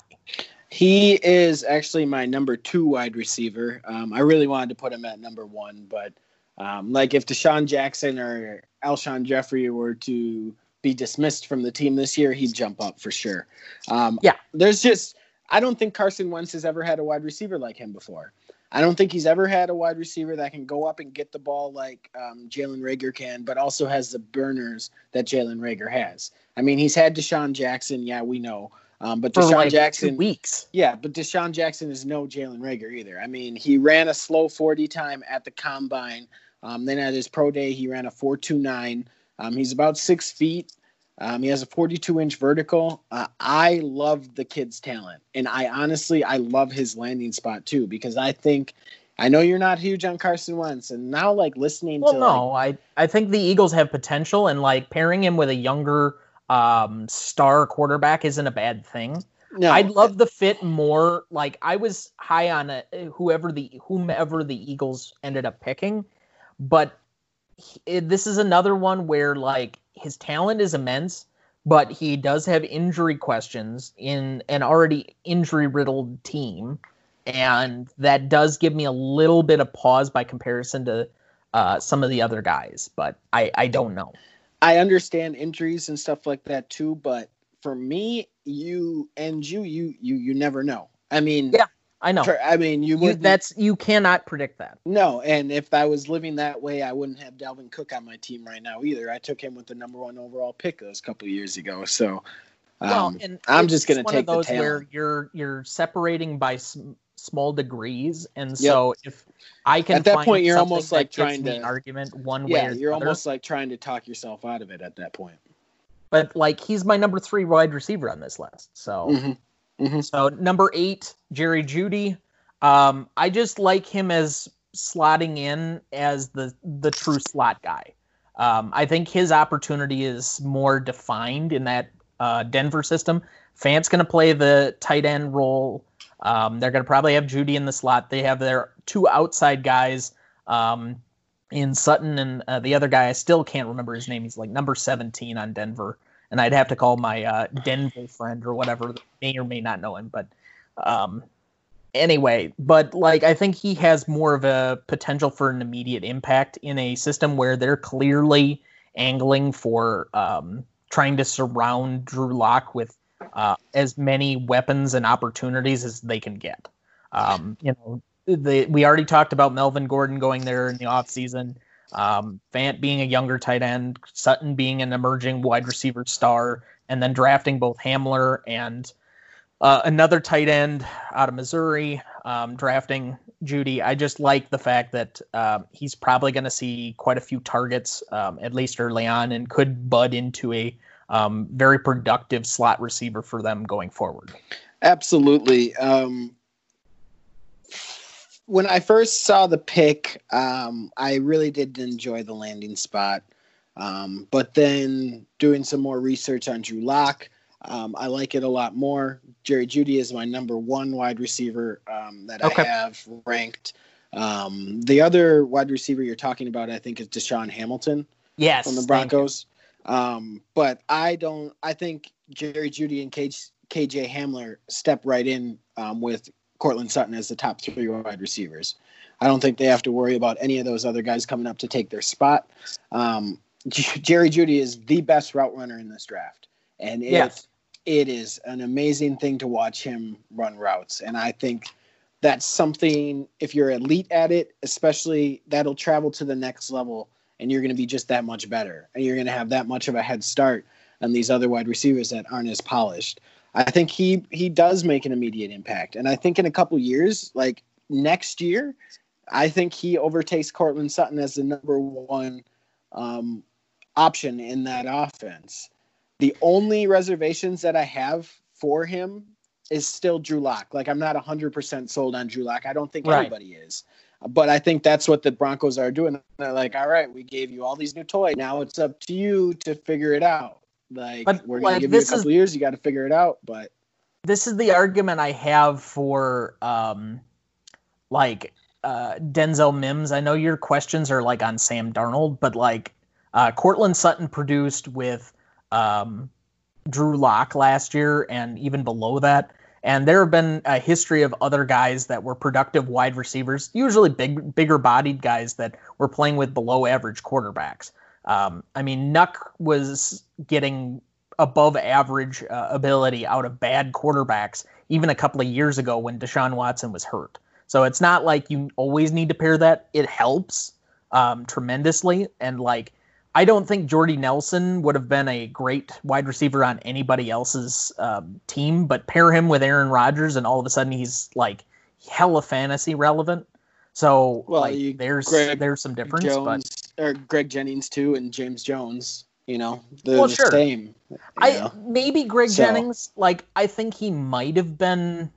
He is actually my number two wide receiver. Um, I really wanted to put him at number one, but um, like if DeSean Jackson or Alshon Jeffery were to be dismissed from the team this year, he'd jump up for sure. Um, Yeah. there's just I don't think Carson Wentz has ever had a wide receiver like him before. I don't think he's ever had a wide receiver that can go up and get the ball like um, Jalen Reagor can, but also has the burners that Jalen Reagor has. I mean, he's had DeSean Jackson, yeah, we know, um, but DeSean like Jackson weeks. yeah, but DeSean Jackson is no Jalen Reagor either. I mean, he ran a slow 40 time at the combine. Um, then at his pro day, he ran a 4.29. Um, he's about six feet. Um, he has a 42 inch vertical. Uh, I love the kid's talent, and I honestly I love his landing spot too because I think I know you're not huge on Carson Wentz, and now like listening Well, to no, like, I I think the Eagles have potential, and like pairing him with a younger um, star quarterback isn't a bad thing. no, I'd love the fit more. Like I was high on a, whoever the whomever the Eagles ended up picking, but he- this is another one where like his talent is immense, but he does have injury questions in an already injury riddled team, and that does give me a little bit of pause by comparison to uh, some of the other guys. But I I don't know. I understand injuries and stuff like that too, but for me, you and you, you, you, you never know. I mean, Yeah, I know. I mean, you would that's you cannot predict that. no. And if I was living that way, I wouldn't have Dalvin Cook on my team right now either. I took him with the number one overall pick those couple of years ago. So, um, well, and I'm just gonna one take of the those where you're you're separating by sm- small degrees, and so if I can At that point, you're almost like trying to- an argument one way yeah, you're the other, almost like trying to talk yourself out of it at that point. but like he's my number three wide receiver on this list. So Mhm. Mhm. so number eight, Jerry Jeudy. Um, I just like him as slotting in as the the true slot guy. Um, I think his opportunity is more defined in that uh, Denver system. Fant's going to play the tight end role. Um, they're going to probably have Jeudy in the slot. They have their two outside guys um, in Sutton and uh, the other guy. I still can't remember his name. He's like number 17 on Denver. And I'd have to call my uh, Denver friend or whatever, may or may not know him. But um, anyway, but like I think he has more of a potential for an immediate impact in a system where they're clearly angling for um, trying to surround Drew Lock with uh, as many weapons and opportunities as they can get. Um, you know, the, we already talked about Melvin Gordon going there in the offseason. Um, Fant being a younger tight end, Sutton being an emerging wide receiver star, and then drafting both Hamler and uh, another tight end out of Missouri, um, drafting Jeudy. I just like the fact that uh, he's probably going to see quite a few targets, um, at least early on, and could bud into a um, very productive slot receiver for them going forward. Absolutely. Um, when I first saw the pick, um, I really did enjoy the landing spot. Um, but then doing some more research on Drew Lock, um, I like it a lot more. Jerry Jeudy is my number one wide receiver um, that okay. I have ranked. Um, the other wide receiver you're talking about, I think, is DaeSean Hamilton. Yes, from the Broncos. Um, but I don't. I think Jerry Jeudy and KJ, KJ Hamler step right in um, with Courtland Sutton as the top three wide receivers. I don't think they have to worry about any of those other guys coming up to take their spot. Um, Jerry Jeudy is the best route runner in this draft, and it, yes. it is an amazing thing to watch him run routes. And I think that's something if you're elite at it, especially that'll travel to the next level and you're going to be just that much better and you're going to have that much of a head start on these other wide receivers that aren't as polished. I think he he does make an immediate impact, and I think in a couple years, like next year, I think he overtakes Courtland Sutton as the number one um, option in that offense. The only reservations that I have for him is still Drew Lock. Like I'm not 100% sold on Drew Lock. I don't think right. anybody is. But I think that's what the Broncos are doing. They're like, all right, we gave you all these new toys. Now it's up to you to figure it out. Like but, we're gonna like, give you a couple is, years, you got to figure it out. But this is the argument I have for um, like uh, Denzel Mims. I know your questions are like on Sam Darnold, but like uh, Courtland Sutton produced with um, Drew Lock last year, and even below that. And there have been a history of other guys that were productive wide receivers, usually big, bigger bodied guys that were playing with below average quarterbacks. Um, I mean, Nuk was getting above average uh, ability out of bad quarterbacks even a couple of years ago when Deshaun Watson was hurt. So it's not like you always need to pair that. It helps um, tremendously. And like, I don't think Jordy Nelson would have been a great wide receiver on anybody else's um, team, but pair him with Aaron Rodgers, and all of a sudden he's like hella fantasy relevant. So well, like, there's Greg there's some difference, Jones, but or Greg Jennings too, and James Jones. You know, they're well, the sure. same. I know? maybe Greg so. Jennings. Like I think he might have been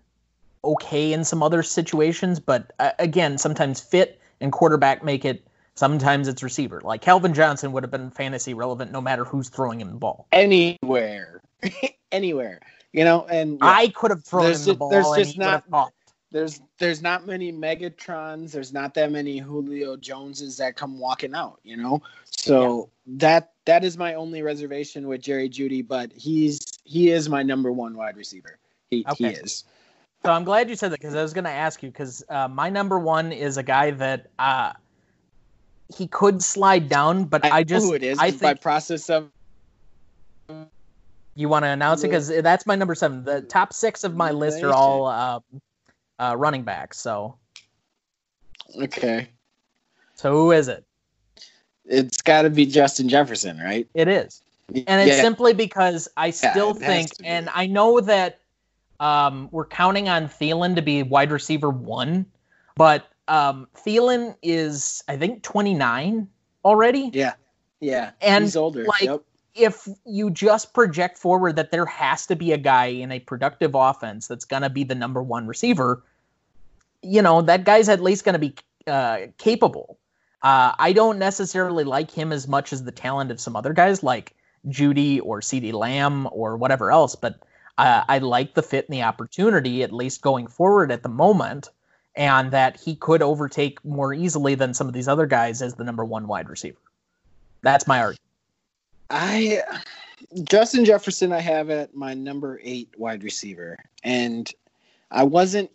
okay in some other situations, but uh, again, sometimes fit and quarterback make it. Sometimes it's receiver. Like Calvin Johnson would have been fantasy relevant no matter who's throwing him the ball. Anywhere, anywhere. You know, and yeah, I could have thrown him the ball. There's just not there's there's not many Megatrons. There's not that many Julio Joneses that come walking out. You know, so yeah. that that is my only reservation with Jerry Jeudy, But he's he is my number one wide receiver. He okay. he is. So I'm glad you said that because I was going to ask you because uh, my number one is a guy that uh, he could slide down, but I, I just who it is I think by process of. You want to announce it because that's my number seven. The top six of my list are all um, uh, running back. So, okay. So who is it? It's got to be Justin Jefferson, right? It is, and it's yeah. simply because I still yeah, think, and I know that um, we're counting on Thielen to be wide receiver one, but um, Thielen is I think 29 already. Yeah, yeah, and he's older. Like, yep. If you just project forward that there has to be a guy in a productive offense that's going to be the number one receiver, you know that guy's at least going to be uh, capable. Uh, I don't necessarily like him as much as the talent of some other guys like Jeudy or CeeDee Lamb or whatever else, but uh, I like the fit and the opportunity, at least going forward at the moment, and that he could overtake more easily than some of these other guys as the number one wide receiver. That's my argument. I Justin Jefferson, I have at my number eight wide receiver, and I wasn't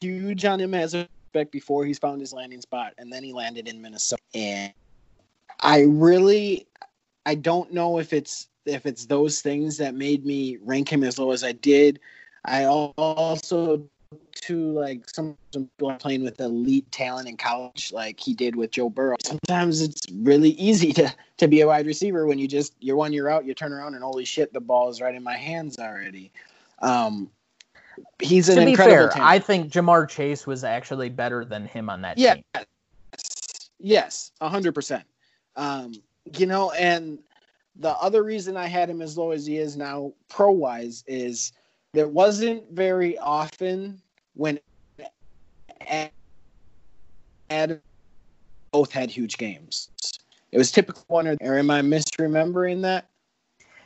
huge on him as a back before he's found his landing spot, and then he landed in Minnesota. And I really, I don't know if it's if it's those things that made me rank him as low as I did. I also to like some, playing with elite talent in college, like he did with Joe Burrow. Sometimes it's really easy to to be a wide receiver when you just you're one year out, you turn around and holy shit, the ball is right in my hands already. Um, he's an to be incredible fair, talent. I think Ja'Marr Chase was actually better than him on that Yeah. team. Yes, a hundred percent. Um, you know, and the other reason I had him as low as he is now, pro wise, is there wasn't very often when Adam both had huge games. It was typical one or, or am I misremembering that?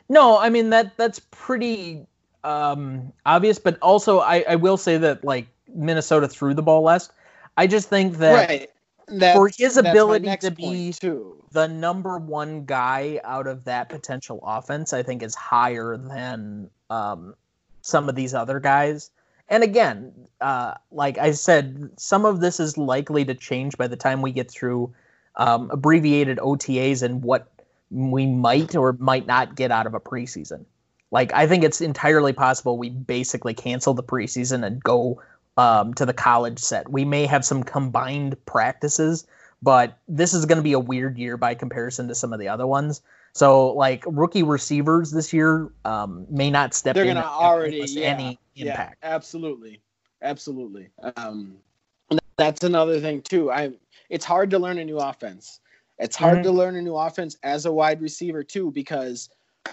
No, I mean that that's pretty um, obvious, but also I, I will say that like Minnesota threw the ball less. I just think that right. That's, for his ability to be too. the number one guy out of that potential offense, I think is higher than um, some of these other guys. And again, uh, like I said, some of this is likely to change by the time we get through um, abbreviated OTAs and what we might or might not get out of a preseason. Like I think it's entirely possible we basically cancel the preseason and go um, to the college set. We may have some combined practices, but this is going to be a weird year by comparison to some of the other ones. So, like rookie receivers this year um, may not step They're in gonna already yeah, any yeah, impact. absolutely, absolutely. Um, that's another thing too. I it's hard to learn a new offense. It's hard Mhm. to learn a new offense as a wide receiver too because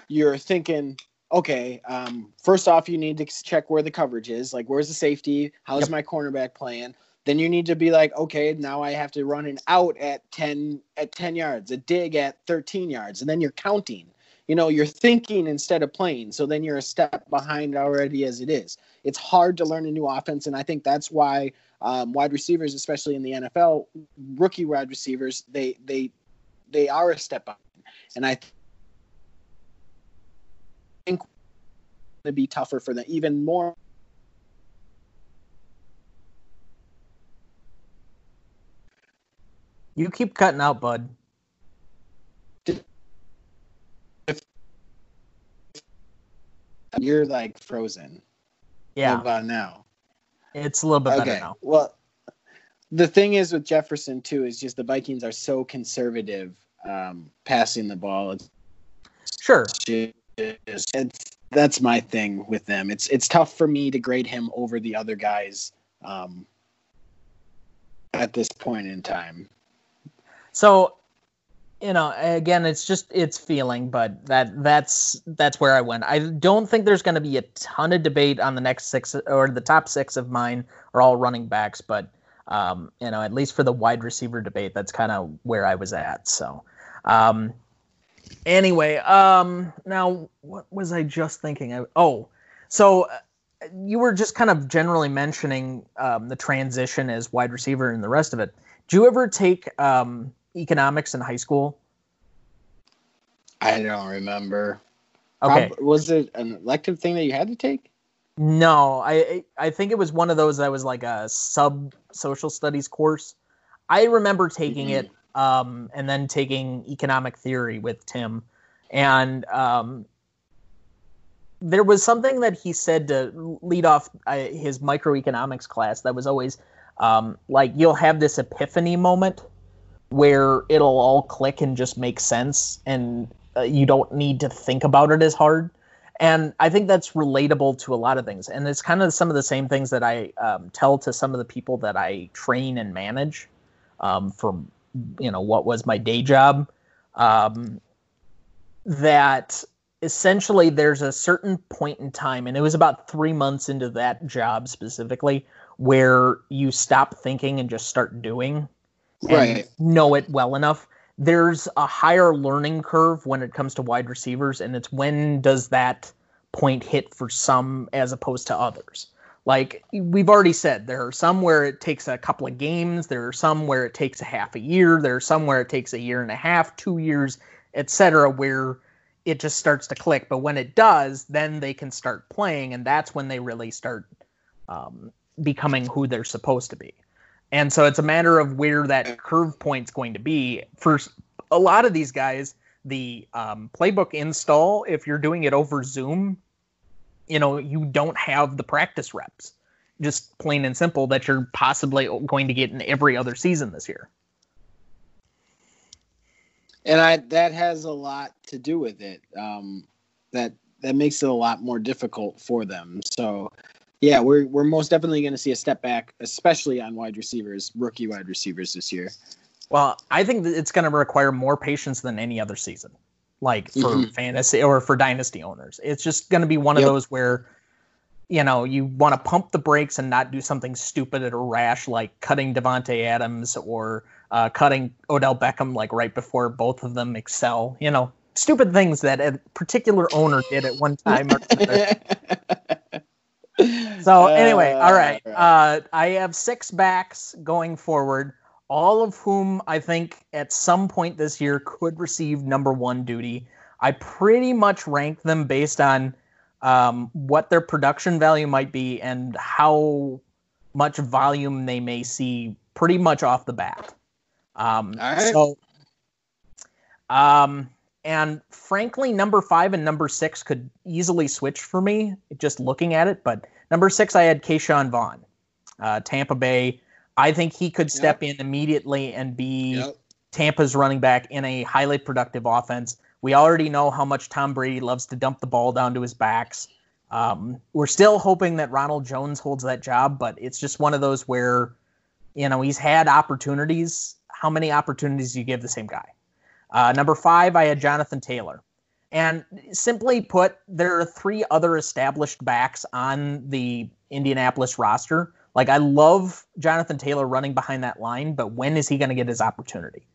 you're thinking, okay, um, first off, you need to check where the coverage is. Like, where's the safety? How's Yep. my cornerback playing? Then you need to be like, okay, now I have to run an out at ten at ten yards, a dig at thirteen yards, and then you're counting. You know, you're thinking instead of playing. So then you're a step behind already as it is. It's hard to learn a new offense, and I think that's why um, wide receivers, especially in the NFL, rookie wide receivers, they they they are a step behind. And I think to be tougher for them, even more. You keep cutting out, bud. You're like frozen. Yeah, What about now? it's a little bit better now. Well, the thing is with Jefferson too is just the Vikings are so conservative um, passing the ball. It's Sure. just, it's that's my thing with them. It's it's tough for me to grade him over the other guys um, at this point in time. So, you know, again, it's just it's feeling, but that that's that's where I went. I don't think there's going to be a ton of debate on the next six or the top six of mine are all running backs, but um, you know, at least for the wide receiver debate, that's kind of where I was at. So, um, anyway, um, now what was I just thinking? I, oh, so uh, you were just kind of generally mentioning um, the transition as wide receiver and the rest of it. Do you ever take um, economics in high school? I don't remember. Okay. Prob- was it an elective thing that you had to take? No, I I think it was one of those that was like a sub social studies course. I remember taking it um, and then taking economic theory with Tim, and um, there was something that he said to lead off uh, his microeconomics class that was always um, like you'll have this epiphany moment where it'll all click and just make sense, and uh, you don't need to think about it as hard and I think that's relatable to a lot of things. And it's kind of some of the same things that I um, tell to some of the people that I train and manage um, from, you know, what was my day job. Um, that essentially there's a certain point in time, and it was about three months into that job specifically, where you stop thinking and just start doing. And Right. know it well enough. There's a higher learning curve when it comes to wide receivers, and it's when does that point hit for some as opposed to others. Like we've already said, there are some where it takes a couple of games, there are some where it takes a half a year, there are some where it takes a year and a half, two years, etc., where it just starts to click. But when it does, then they can start playing, and that's when they really start um, becoming who they're supposed to be. And so it's a matter of where that curve point's going to be. For a lot of these guys, the um, playbook install, if you're doing it over Zoom, you know, you don't have the practice reps. Just plain and simple that you're possibly going to get in every other season this year. and I that has a lot to do with it. Um, that that makes it a lot more difficult for them. So, yeah, we're we're most definitely going to see a step back, especially on wide receivers, rookie wide receivers this year. Well, I think that it's going to require more patience than any other season, like for Mhm. fantasy or for dynasty owners. It's just going to be one of those where, you know, you want to pump the brakes and not do something stupid or rash like cutting Davante Adams or uh, cutting Odell Beckham like right before both of them excel. You know, stupid things that a particular owner did at one time. So anyway, all right. Uh, I have six backs going forward, all of whom I think at some point this year could receive number one duty. I pretty much rank them based on um, what their production value might be and how much volume they may see pretty much off the bat. Um, All right. So, um, and frankly, number five and number six could easily switch for me just looking at it. But number six, I had Ke'Shawn Vaughn, uh, Tampa Bay. I think he could step in immediately and be Yep. Tampa's running back in a highly productive offense. We already know how much Tom Brady loves to dump the ball down to his backs. Um, we're still hoping that Ronald Jones holds that job, but it's just one of those where, you know, he's had opportunities. How many opportunities do you give the same guy? Uh, number five, I had Jonathan Taylor. And simply put, there are three other established backs on the Indianapolis roster. Like, I love Jonathan Taylor running behind that line, but when is he going to get his opportunity?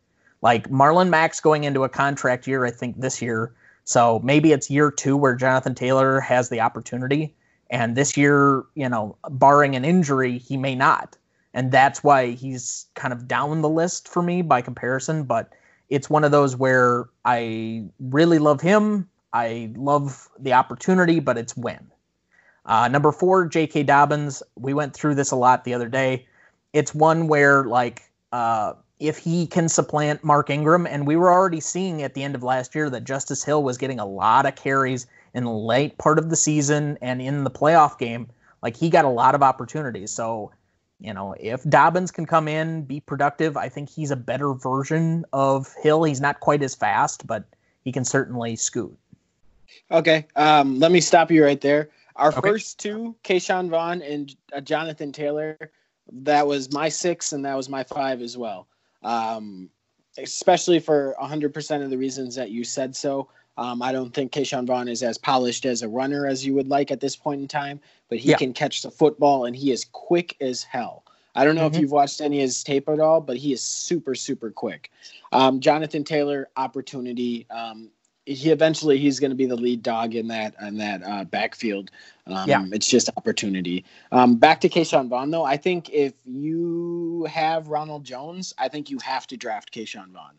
Like, Marlon Mack's going into a contract year, I think, this year. So maybe it's year two where Jonathan Taylor has the opportunity. And this year, you know, barring an injury, he may not. And that's why he's kind of down the list for me by comparison. But it's one of those where I really love him. I love the opportunity, but it's when. Uh, number four, J.K. Dobbins. We went through this a lot the other day. It's one where, like, uh, if he can supplant Mark Ingram, and we were already seeing at the end of last year that Justice Hill was getting a lot of carries in the late part of the season and in the playoff game. Like, he got a lot of opportunities. So, you know, if Dobbins can come in, be productive, I think he's a better version of Hill. He's not quite as fast, but he can certainly scoot. Okay. Um, let me stop you right there. Our Okay. first two, Ke'Shawn Vaughn and uh, Jonathan Taylor, that was my six and that was my five as well. Um, especially for 100% of the reasons that you said so. Um, I don't think Ke'Shawn Vaughn is as polished as a runner as you would like at this point in time, but he Yeah. can catch the football and he is quick as hell. I don't know Mhm. if you've watched any of his tape at all, but he is super, super quick. Um, Jonathan Taylor, opportunity. Um, he eventually he's going to be the lead dog in that in that uh, backfield. Um, Yeah. it's just opportunity. Um, back to Ke'Shawn Vaughn though, I think if you have Ronald Jones, I think you have to draft Ke'Shawn Vaughn.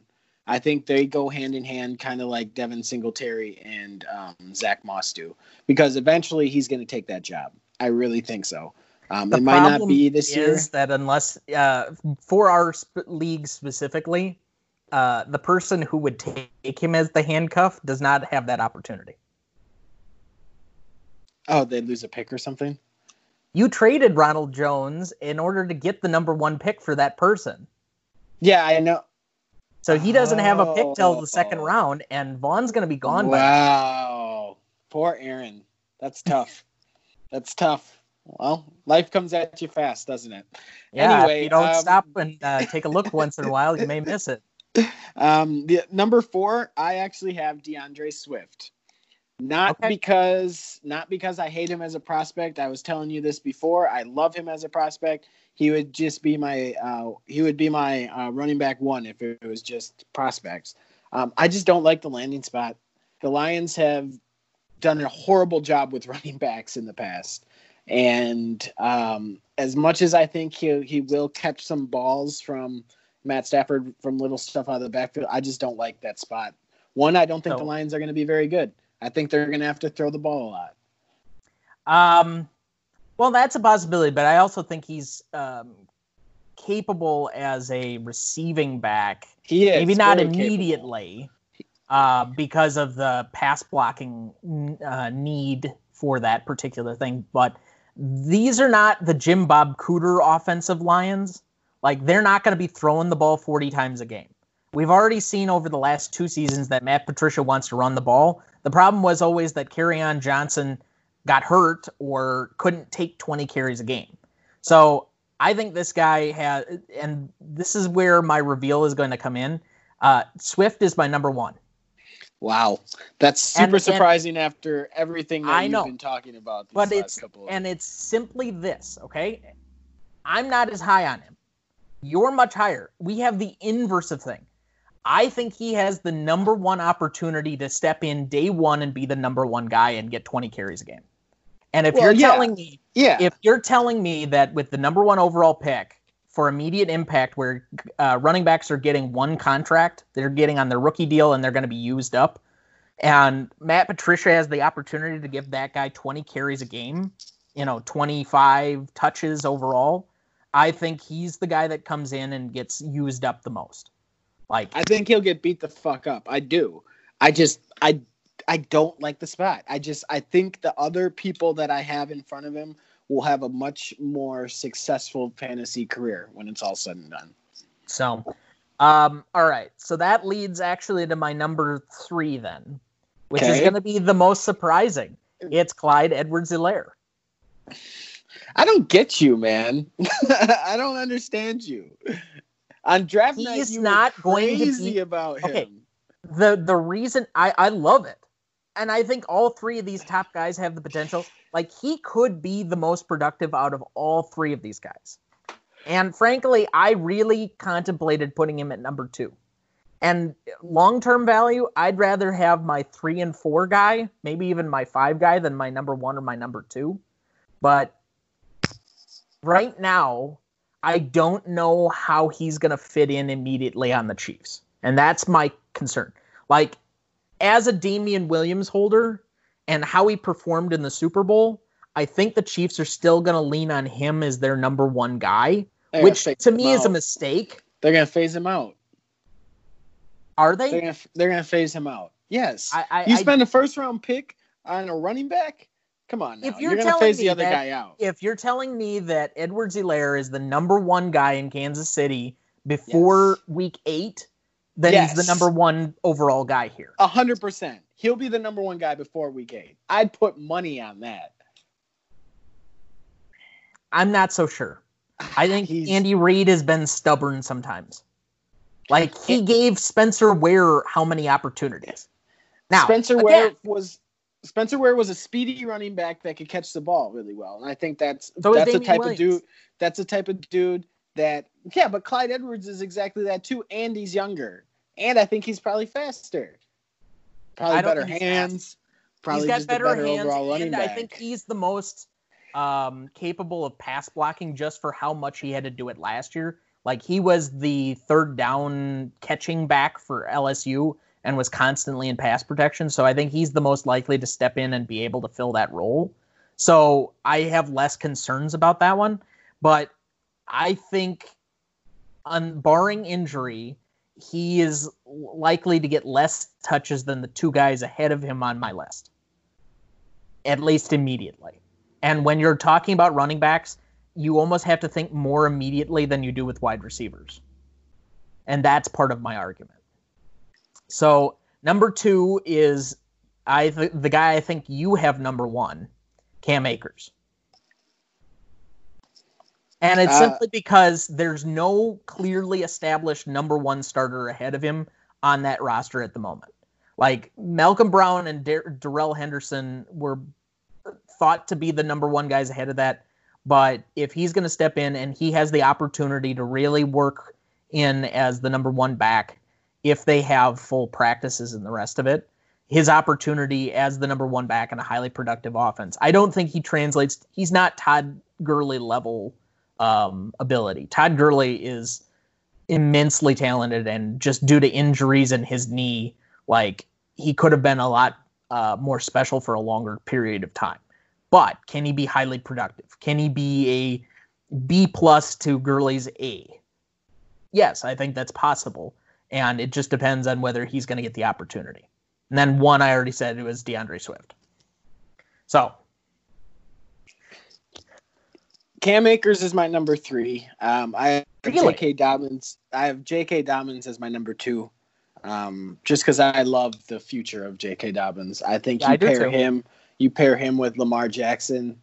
I think they go hand in hand, kind of like Devin Singletary and um, Zach Moss do, because eventually he's going to take that job. I really think so. Um, The it might not be this year. is that unless uh, for our sp- league specifically, uh, the person who would take him as the handcuff does not have that opportunity. Oh, they'd lose a pick or something. You traded Ronald Jones in order to get the number one pick for that person. Yeah, I know. So he doesn't have a pick till the second Oh. round, and Vaughn's going to be gone by. Wow. Poor Aaron. That's tough. That's tough. Well, life comes at you fast, doesn't it? Yeah, Anyway, if you don't um, stop and uh, take a look once in a while, you may miss it. Um, the number four, I actually have D'Andre Swift. Not Okay. because not because I hate him as a prospect. I was telling you this before. I love him as a prospect. he would just be my uh, he would be my uh, running back one if it was just prospects. Um, I just don't like the landing spot. The Lions have done a horrible job with running backs in the past, and um, as much as I think he he will catch some balls from Matt Stafford from little stuff out of the backfield, I just don't like that spot. One, I don't think So- the Lions are going to be very good. I think they're going to have to throw the ball a lot. Um, well, that's a possibility, but I also think he's um, capable as a receiving back. He is Maybe not immediately, capable. Uh, because of the pass blocking uh, need for that particular thing. But these are not the Jim Bob Cooter offensive Lions. Like they're not going to be throwing the ball 40 times a game. We've already seen over the last two seasons that Matt Patricia wants to run the ball. The problem was always that on Johnson got hurt or couldn't take 20 carries a game. So I think this guy has, and this is where my reveal is going to come in. Uh, Swift is my number one. Wow, that's super And- and- surprising after everything that I you've know. been talking about. These but it's couple of and it's simply this okay? I'm not as high on him. You're much higher. We have the inverse of thing. I think he has the number one opportunity to step in day one and be the number one guy and get 20 carries a game. And if Well, you're yeah. telling me yeah, if you're telling me that with the number one overall pick for immediate impact where uh, running backs are getting one contract they're getting on their rookie deal and they're going to be used up and matt patricia has the opportunity to give that guy 20 carries a game you know 25 touches overall i think he's the guy that comes in and gets used up the most like I think he'll get beat the fuck up. I do. I just I I don't like the spot. I just I think the other people that I have in front of him will have a much more successful fantasy career when it's all said and done. So, um, all right. So that leads actually to my number three then, which is going to be the most surprising. It's Clyde Edwards-Helaire. I don't get you, man. I don't understand you. On draft night, He's you not going to crazy be- about Okay. him. The the reason I I love it, and I think all three of these top guys have the potential. Like he could be the most productive out of all three of these guys. And frankly, I really contemplated putting him at number two. And long term value, I'd rather have my three and four guy, maybe even my five guy, than my number one or my number two. But right now, I don't know how he's going to fit in immediately on the Chiefs. And that's my concern. Like, as a Damien Williams holder and how he performed in the Super Bowl, I think the Chiefs are still going to lean on him as their number one guy, They're which to me is a mistake. They're gonna phase him out. Are They're they? gonna they're gonna phase him out. Yes. I, I, you spend a first round pick on a running back. Come on, now. If you're you're, gonna phase the other that- guy out. if you're telling me that Edwards Helaire is the number one guy in Kansas City before Yes. week eight, then he's the number one overall guy here. A hundred percent. He'll be the number one guy before week eight. I'd put money on that. I'm not so sure. I think Andy Reid has been stubborn sometimes. Like he gave Spencer Ware how many opportunities? Now, Spencer again, Ware was Spencer Ware was a speedy running back that could catch the ball really well, and I think that's So that's the type Williams. of dude. That's the type of dude that yeah. But Clyde Edwards is exactly that too, and he's younger, and I think he's probably faster. Probably better hands. Probably he's got better, better hands, overall running and back. I think he's the most um, capable of pass blocking just for how much he had to do it last year. Like he was the third down catching back for LSU and was constantly in pass protection. So I think he's the most likely to step in and be able to fill that role. So I have less concerns about that one. But I think, on barring injury, he is likely to get less touches than the two guys ahead of him on my list, at least immediately. And when you're talking about running backs, you almost have to think more immediately than you do with wide receivers. And that's part of my argument. So, number two is I th- the guy I think you have number one, Cam Akers. And it's Uh, simply because there's no clearly established number one starter ahead of him on that roster at the moment. Like Malcolm Brown and Dar- Darrell Henderson were thought to be the number one guys ahead of that, But if he's going to step in and he has the opportunity to really work in as the number one back, if they have full practices and the rest of it, his opportunity as the number one back in a highly productive offense. I don't think he translates. He's not Todd Gurley level um, ability. Todd Gurley is immensely talented, and just due to injuries in his knee, like he could have been a lot uh, more special for a longer period of time. But can he be highly productive? Can he be a B plus to Gurley's A? Yes, I think that's possible, and it just depends on whether he's going to get the opportunity. And then one I already said it was D'Andre Swift. So Cam Akers is my number three. Um, I have Really? J.K. Dobbins. I have J.K. Dobbins as my number two. Um, just because I love the future of J.K. Dobbins. I think you I pair him, you pair him with Lamar Jackson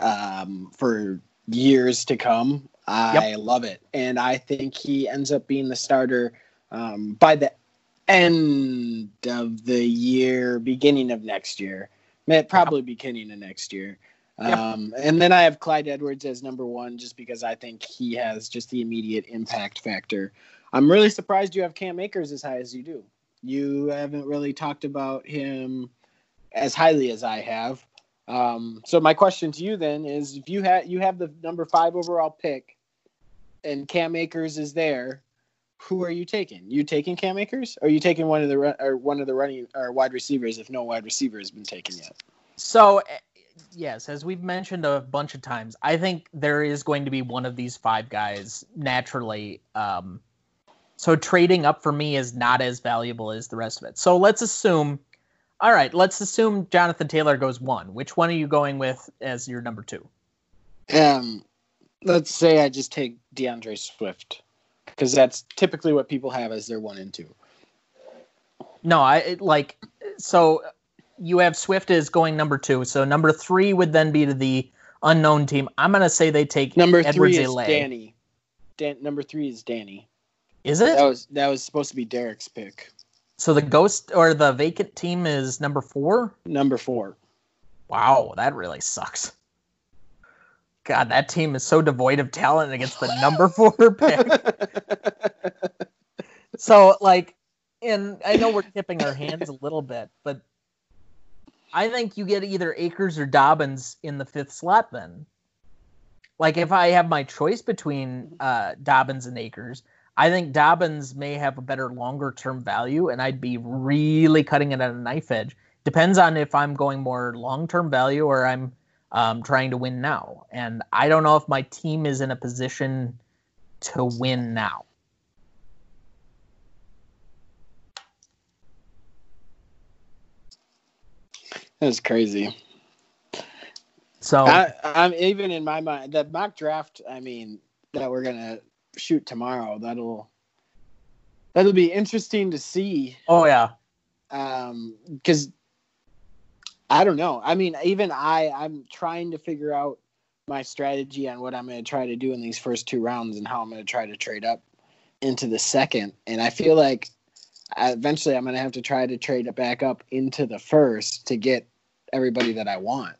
um, for years to come. I love it, and I think he ends up being the starter um, by the end of the year, beginning of next year. Probably beginning of next year. Um, and then I have Clyde Edwards as number one, just because I think he has just the immediate impact factor. I'm really surprised you have Cam Akers as high as you do. You haven't really talked about him as highly as I have. Um, so my question to you then is: If you have you have the number five overall pick, and Cam Akers is there, who are you taking? You taking Cam Akers, or are you taking one of the or one of the running or wide receivers if no wide receiver has been taken yet? So, yes, as we've mentioned a bunch of times, I think there is going to be one of these five guys naturally. Um, so trading up for me is not as valuable as the rest of it. So let's assume, all right, let's assume Jonathan Taylor goes one. Which one are you going with as your number two? Um, let's say I just take D'Andre Swift because that's typically what people have as their one and two. No, I like so you have Swift as going number two. So number three would then be to the unknown team. I'm gonna say they take Number Edwards three is Elay. Danny. Dan, number three is Danny. Is it? That was that was supposed to be Derek's pick. So the ghost or the vacant team is number four. Number four. Wow, that really sucks. God, that team is so devoid of talent against the number four pick. So, like, and I know we're tipping our hands a little bit, but I think you get either Akers or Dobbins in the fifth slot then. Like, if I have my choice between uh, Dobbins and Akers, I think Dobbins may have a better longer term value, and I'd be really cutting it at a knife edge. Depends on if I'm going more long term value or I'm um, trying to win now. And I don't know if my team is in a position to win now. That's crazy. So, I, I'm even in my mind that mock draft. I mean, that we're gonna shoot tomorrow. That'll that'll be interesting to see. oh, yeah. Um, because I don't know. I mean, even I, I'm trying to figure out my strategy on what I'm going to try to do in these first two rounds and how I'm going to try to trade up into the second. And I feel like I, eventually I'm going to have to try to trade it back up into the first to get everybody that I want.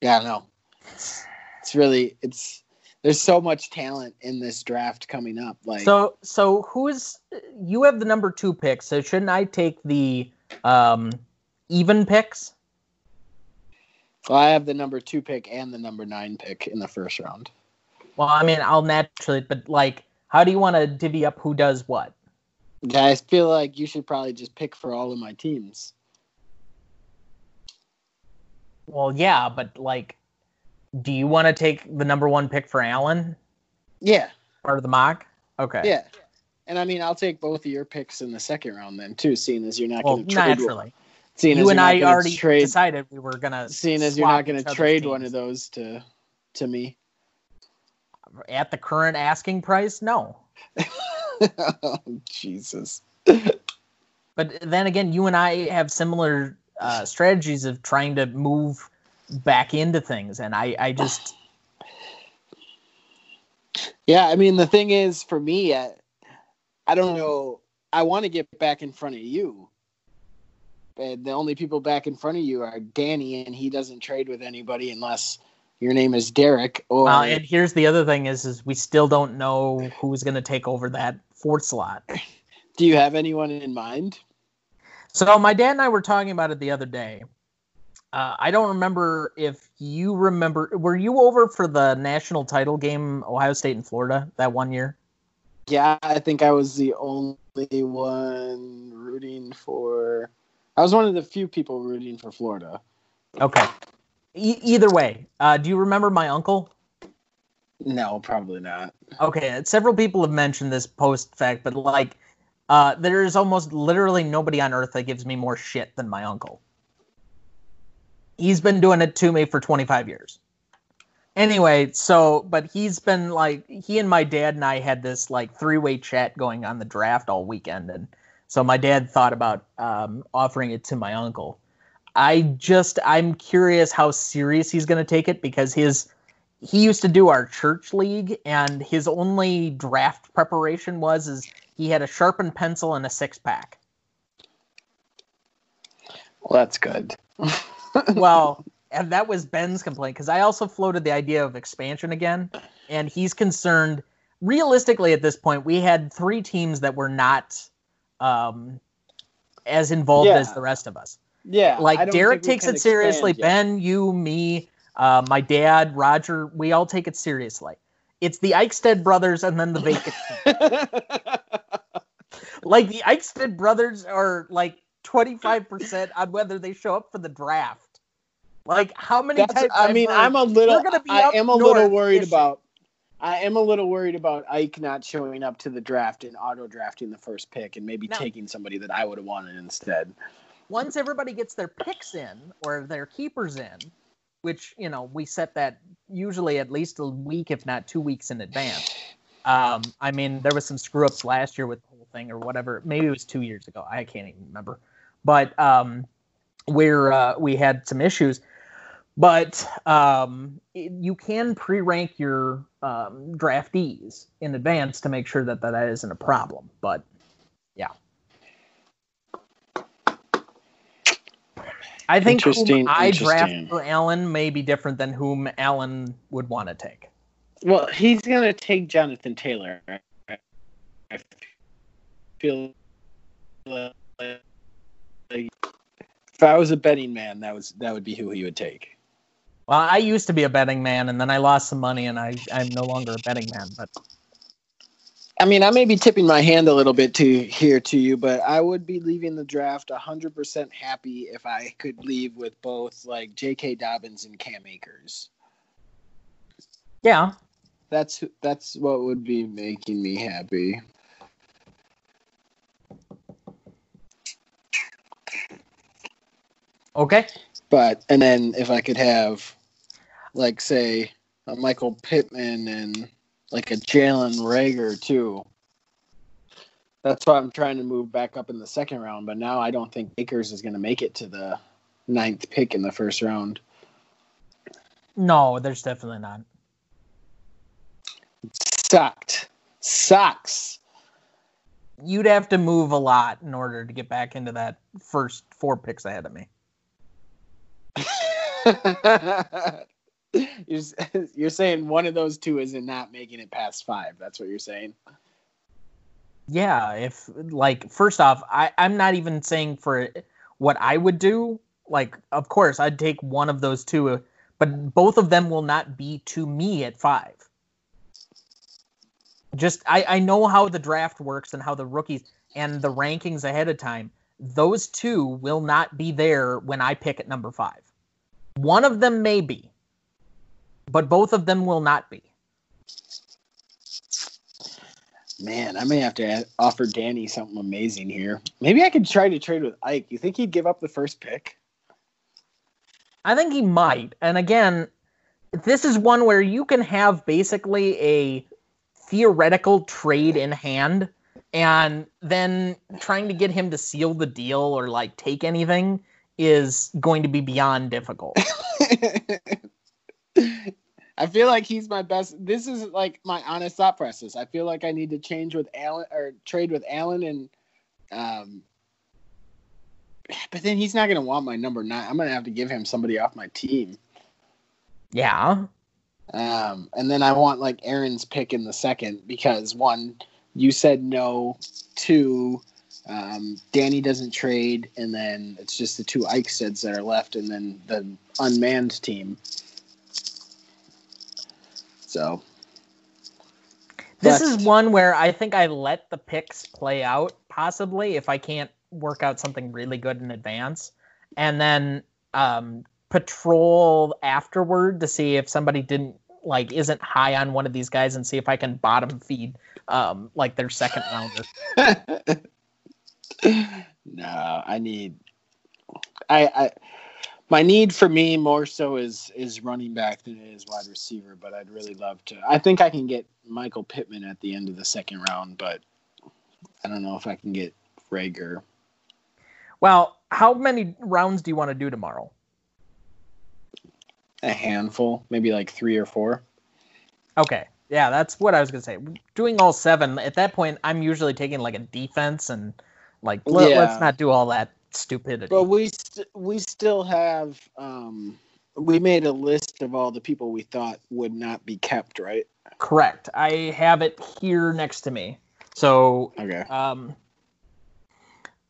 Yeah, I know. It's really it's there's so much talent in this draft coming up. Like So, so who is you have the number two pick? So shouldn't I take the um, even picks? Well, I have the number two pick and the number nine pick in the first round. Well, I mean, I'll naturally, but like, how do you want to divvy up who does what? Yeah, I feel like you should probably just pick for all of my teams. Well, yeah, but like, do you want to take the number one pick for Allen Yeah, Part of the mock? Okay. yeah. And I mean, I'll take both of your picks in the second round then too, seeing as you're not Well, going to trade. naturally, Seeing you and I already trade. decided we were gonna. Seeing as you're not going to trade one of those to to me. At the current asking price. No, oh, Jesus. but then again, you and I have similar uh, strategies of trying to move back into things, and I, I just Yeah, I mean the thing is for me, I, I don't know. I want to get back in front of you, And the only people back in front of you are Danny, and he doesn't trade with anybody unless your name is Derek. Or Well, and here's the other thing is, is we still don't know who's going to take over that fourth slot. do you have anyone in mind? So my dad and I were talking about it the other day. Uh, I don't remember if you remember. Were you over for the national title game, Ohio State and Florida, that one year? Yeah, I think I was the only one rooting for. I was one of the few people rooting for Florida. Okay. E- either way, uh, do you remember my uncle? No, probably not. Okay, several people have mentioned this post fact, but like, uh, there is almost literally nobody on earth that gives me more shit than my uncle. He's been doing it to me for 25 years. Anyway, so, but he's been like, he and my dad and I had this like three way chat going on the draft all weekend. And so my dad thought about um, offering it to my uncle. I just, I'm curious how serious he's going to take it because his, he used to do our church league and his only draft preparation was is he had a sharpened pencil and a six pack. Well, that's good. well, and that was Ben's complaint because I also floated the idea of expansion again, and he's concerned. Realistically, at this point, we had three teams that were not um, as involved Yeah. as the rest of us. Yeah, Like Derek takes it seriously. expand Ben, you, me, uh, my dad, Roger, we all take it seriously. It's the Eichstead brothers and then the vacant. like the Eichstead brothers are like twenty five percent on whether they show up for the draft. Like how many That's, times? I mean, I'm a little. "We're gonna be I am a little worried fishing." about. I am a little worried about Ike not showing up to the draft and auto drafting the first pick and maybe No. taking somebody that I would have wanted instead. Once everybody gets their picks in or their keepers in, which you know we set that usually at least a week, if not two weeks in advance. Um, I mean, there was some screw ups last year with the whole thing or whatever. Maybe it was two years ago. I can't even remember. But um, where uh, we had some issues. But um, it- you can pre-rank your um, draftees in advance to make sure that that isn't a problem. But yeah, I think Interesting, I draft interesting. for Allen may be different than whom Allen would want to take. Well, he's gonna take Jonathan Taylor. I feel like if I was a betting man, that was that would be who he would take. Well, I used to be a betting man, and then I lost some money, and I I'm no longer a betting man. But I mean, I may be tipping my hand a little bit to here to you, but I would be leaving the draft 100% happy if I could leave with both like J.K. Dobbins and Cam Akers. yeah, That's that's what would be making me happy. okay. But and then if I could have, like, say, Michael Pittman and like a Jalen Reagor too. That's why I'm trying to move back up in the second round. But now I don't think Akers is going to make it to the ninth pick in the first round. No, there's definitely not. Sucked. Sucks. You'd have to move a lot in order to get back into that first four picks ahead of me. you're, you're saying one of those two isn't not making it past five. That's what you're saying. Yeah, if like first off, I I'm not even saying for what I would do. Like, of course, I'd take one of those two, uh, but both of them will not be to me at five. Just I I know how the draft works and how the rookies and the rankings ahead of time. Those two will not be there when I pick at number five. One of them may be, but both of them will not be. Man, I may have to offer Danny something amazing here. Maybe I could try to trade with Ike. You think he'd give up the first pick? I think he might. And again, this is one where you can have basically a theoretical trade in hand and then trying to get him to seal the deal or like take anything is going to be beyond difficult. I feel like he's my best. This is like my honest thought process. I feel like I need to change with Allen or trade with Allen and um, but then he's not gonna want my number nine. I'm gonna have to give him somebody off my team. Yeah. Um, and then I want like Aaron's pick in the second because one, you said no. Two, um, Danny doesn't trade, and then it's just the two Eichsteds that are left, and then the unmanned team. So This But- is one where I think I let the picks play out, possibly if I can't work out something really good in advance, and then um, patrol afterward to see if somebody didn't like isn't high on one of these guys and see if I can bottom feed um, like their second rounder. no, I need. I, I my need for me more so is is running back than it is wide receiver. But I'd really love to. I think I can get Michael Pittman at the end of the second round, but I don't know if I can get Reagor. Well, how many rounds do you want to do tomorrow? A handful, maybe like three or four. Okay. Yeah, that's what I was gonna say. Doing all seven at that point, I'm usually taking like a defense and like let, Yeah. let's not do all that stupidity. But we st- we still have um we made a list of all the people we thought would not be kept, right? Correct. I have it here next to me. So Okay. um,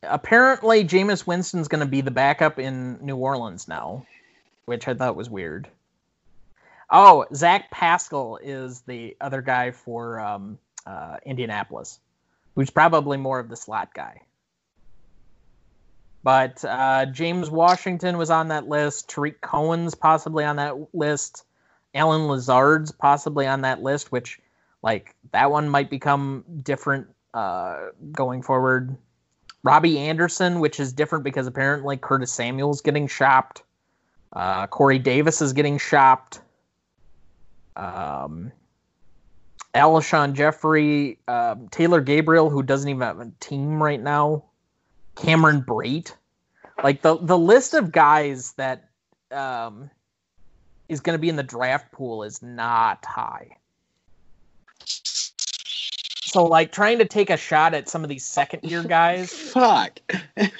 apparently, Jameis Winston's going to be the backup in New Orleans now, which I thought was weird. Oh, Zach Pascal is the other guy for um, uh, Indianapolis, who's probably more of the slot guy. But uh, James Washington was on that list. Tarik Cohen's possibly on that list. Allen Lazard's possibly on that list, which like that one might become different uh, going forward. Robby Anderson, which is different because apparently Curtis Samuel's getting shopped. Uh, Corey Davis is getting shopped. Um, Alshon Jeffery, um, Taylor Gabriel, who doesn't even have a team right now. Cameron Brate, like the the list of guys that um, is going to be in the draft pool is not high. So like trying to take a shot at some of these second year guys Fuck. is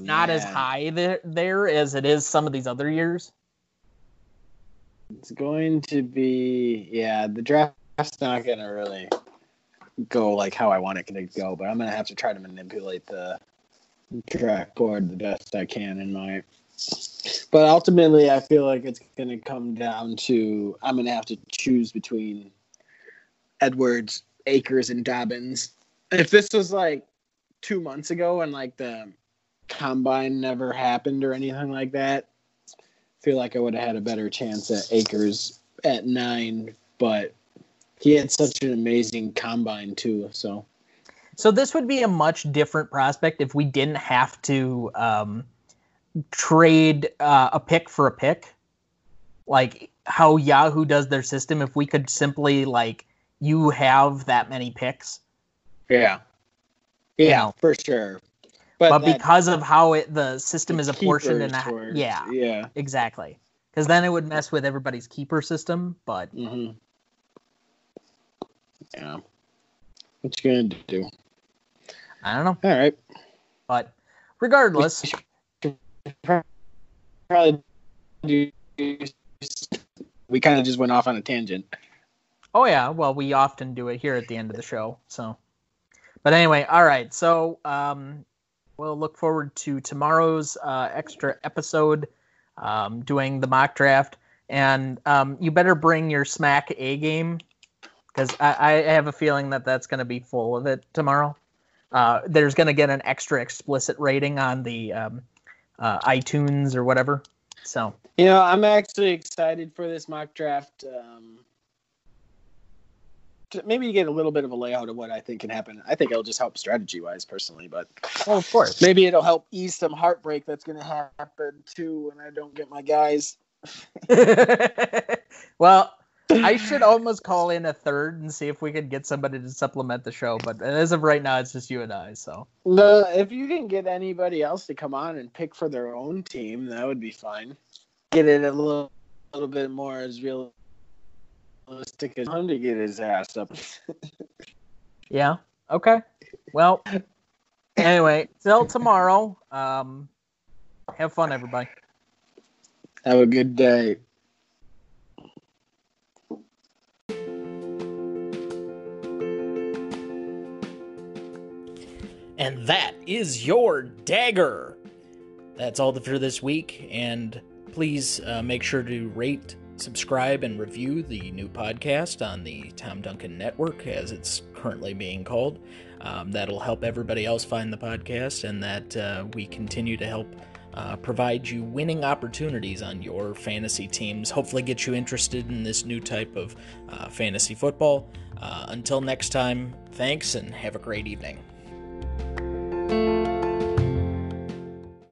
not as high there, there as it is some of these other years. It's going to be yeah. The draft's not gonna really go like how I want it to go, but I'm gonna have to try to manipulate the draft board the best I can in my. But ultimately, I feel like it's gonna come down to I'm gonna have to choose between Edwards, Akers, and Dobbins. If this was like two months ago and like the combine never happened or anything like that, I feel like I would have had a better chance at Akers at nine, but he had such an amazing combine too. So So this would be a much different prospect if we didn't have to um, trade uh, a pick for a pick, like how Yahoo does their system. If we could simply like you have that many picks, yeah, You yeah, know. for sure. but, that- because of how it the system is apportioned and were- yeah, yeah. exactly. Because then it would mess with everybody's keeper system. But hmm Yeah. What you gonna do? I don't know. All right. But regardless, Probably do. We kind of just went off on a tangent. Oh yeah, well we often do it here at the end of the show. So, but anyway, all right. So um, we'll look forward to tomorrow's uh, extra episode, um, doing the mock draft, and um, you better bring your smack A game because I, I have a feeling that that's going to be full of it tomorrow. Uh, there's going to get an extra explicit rating on the um, uh, iTunes or whatever. So You know, I'm actually excited for this mock draft. Um, maybe get a little bit of a layout of what I think can happen. I think it'll just help strategy wise, personally, but oh, of course. maybe it'll help ease some heartbreak that's going to happen too when I don't get my guys. well, I should almost call in a third and see if we could get somebody to supplement the show. But as of right now, it's just you and I. So No, if you can get anybody else to come on and pick for their own team, that would be fine. Get it a little, little bit more as realistic as him to get his ass up. yeah, okay. Well, anyway, till tomorrow. Um, have fun, everybody. Have a good day. And that is your dagger. That's all for this week. And please uh, make sure to rate, subscribe, and review the new podcast on the Tom Duncan Network, as it's currently being called. Um, that'll help everybody else find the podcast, and that uh, we continue to help uh, provide you winning opportunities on your fantasy teams. Hopefully, get you interested in this new type of uh, fantasy football. Uh, until next time, thanks and have a great evening. Thank you.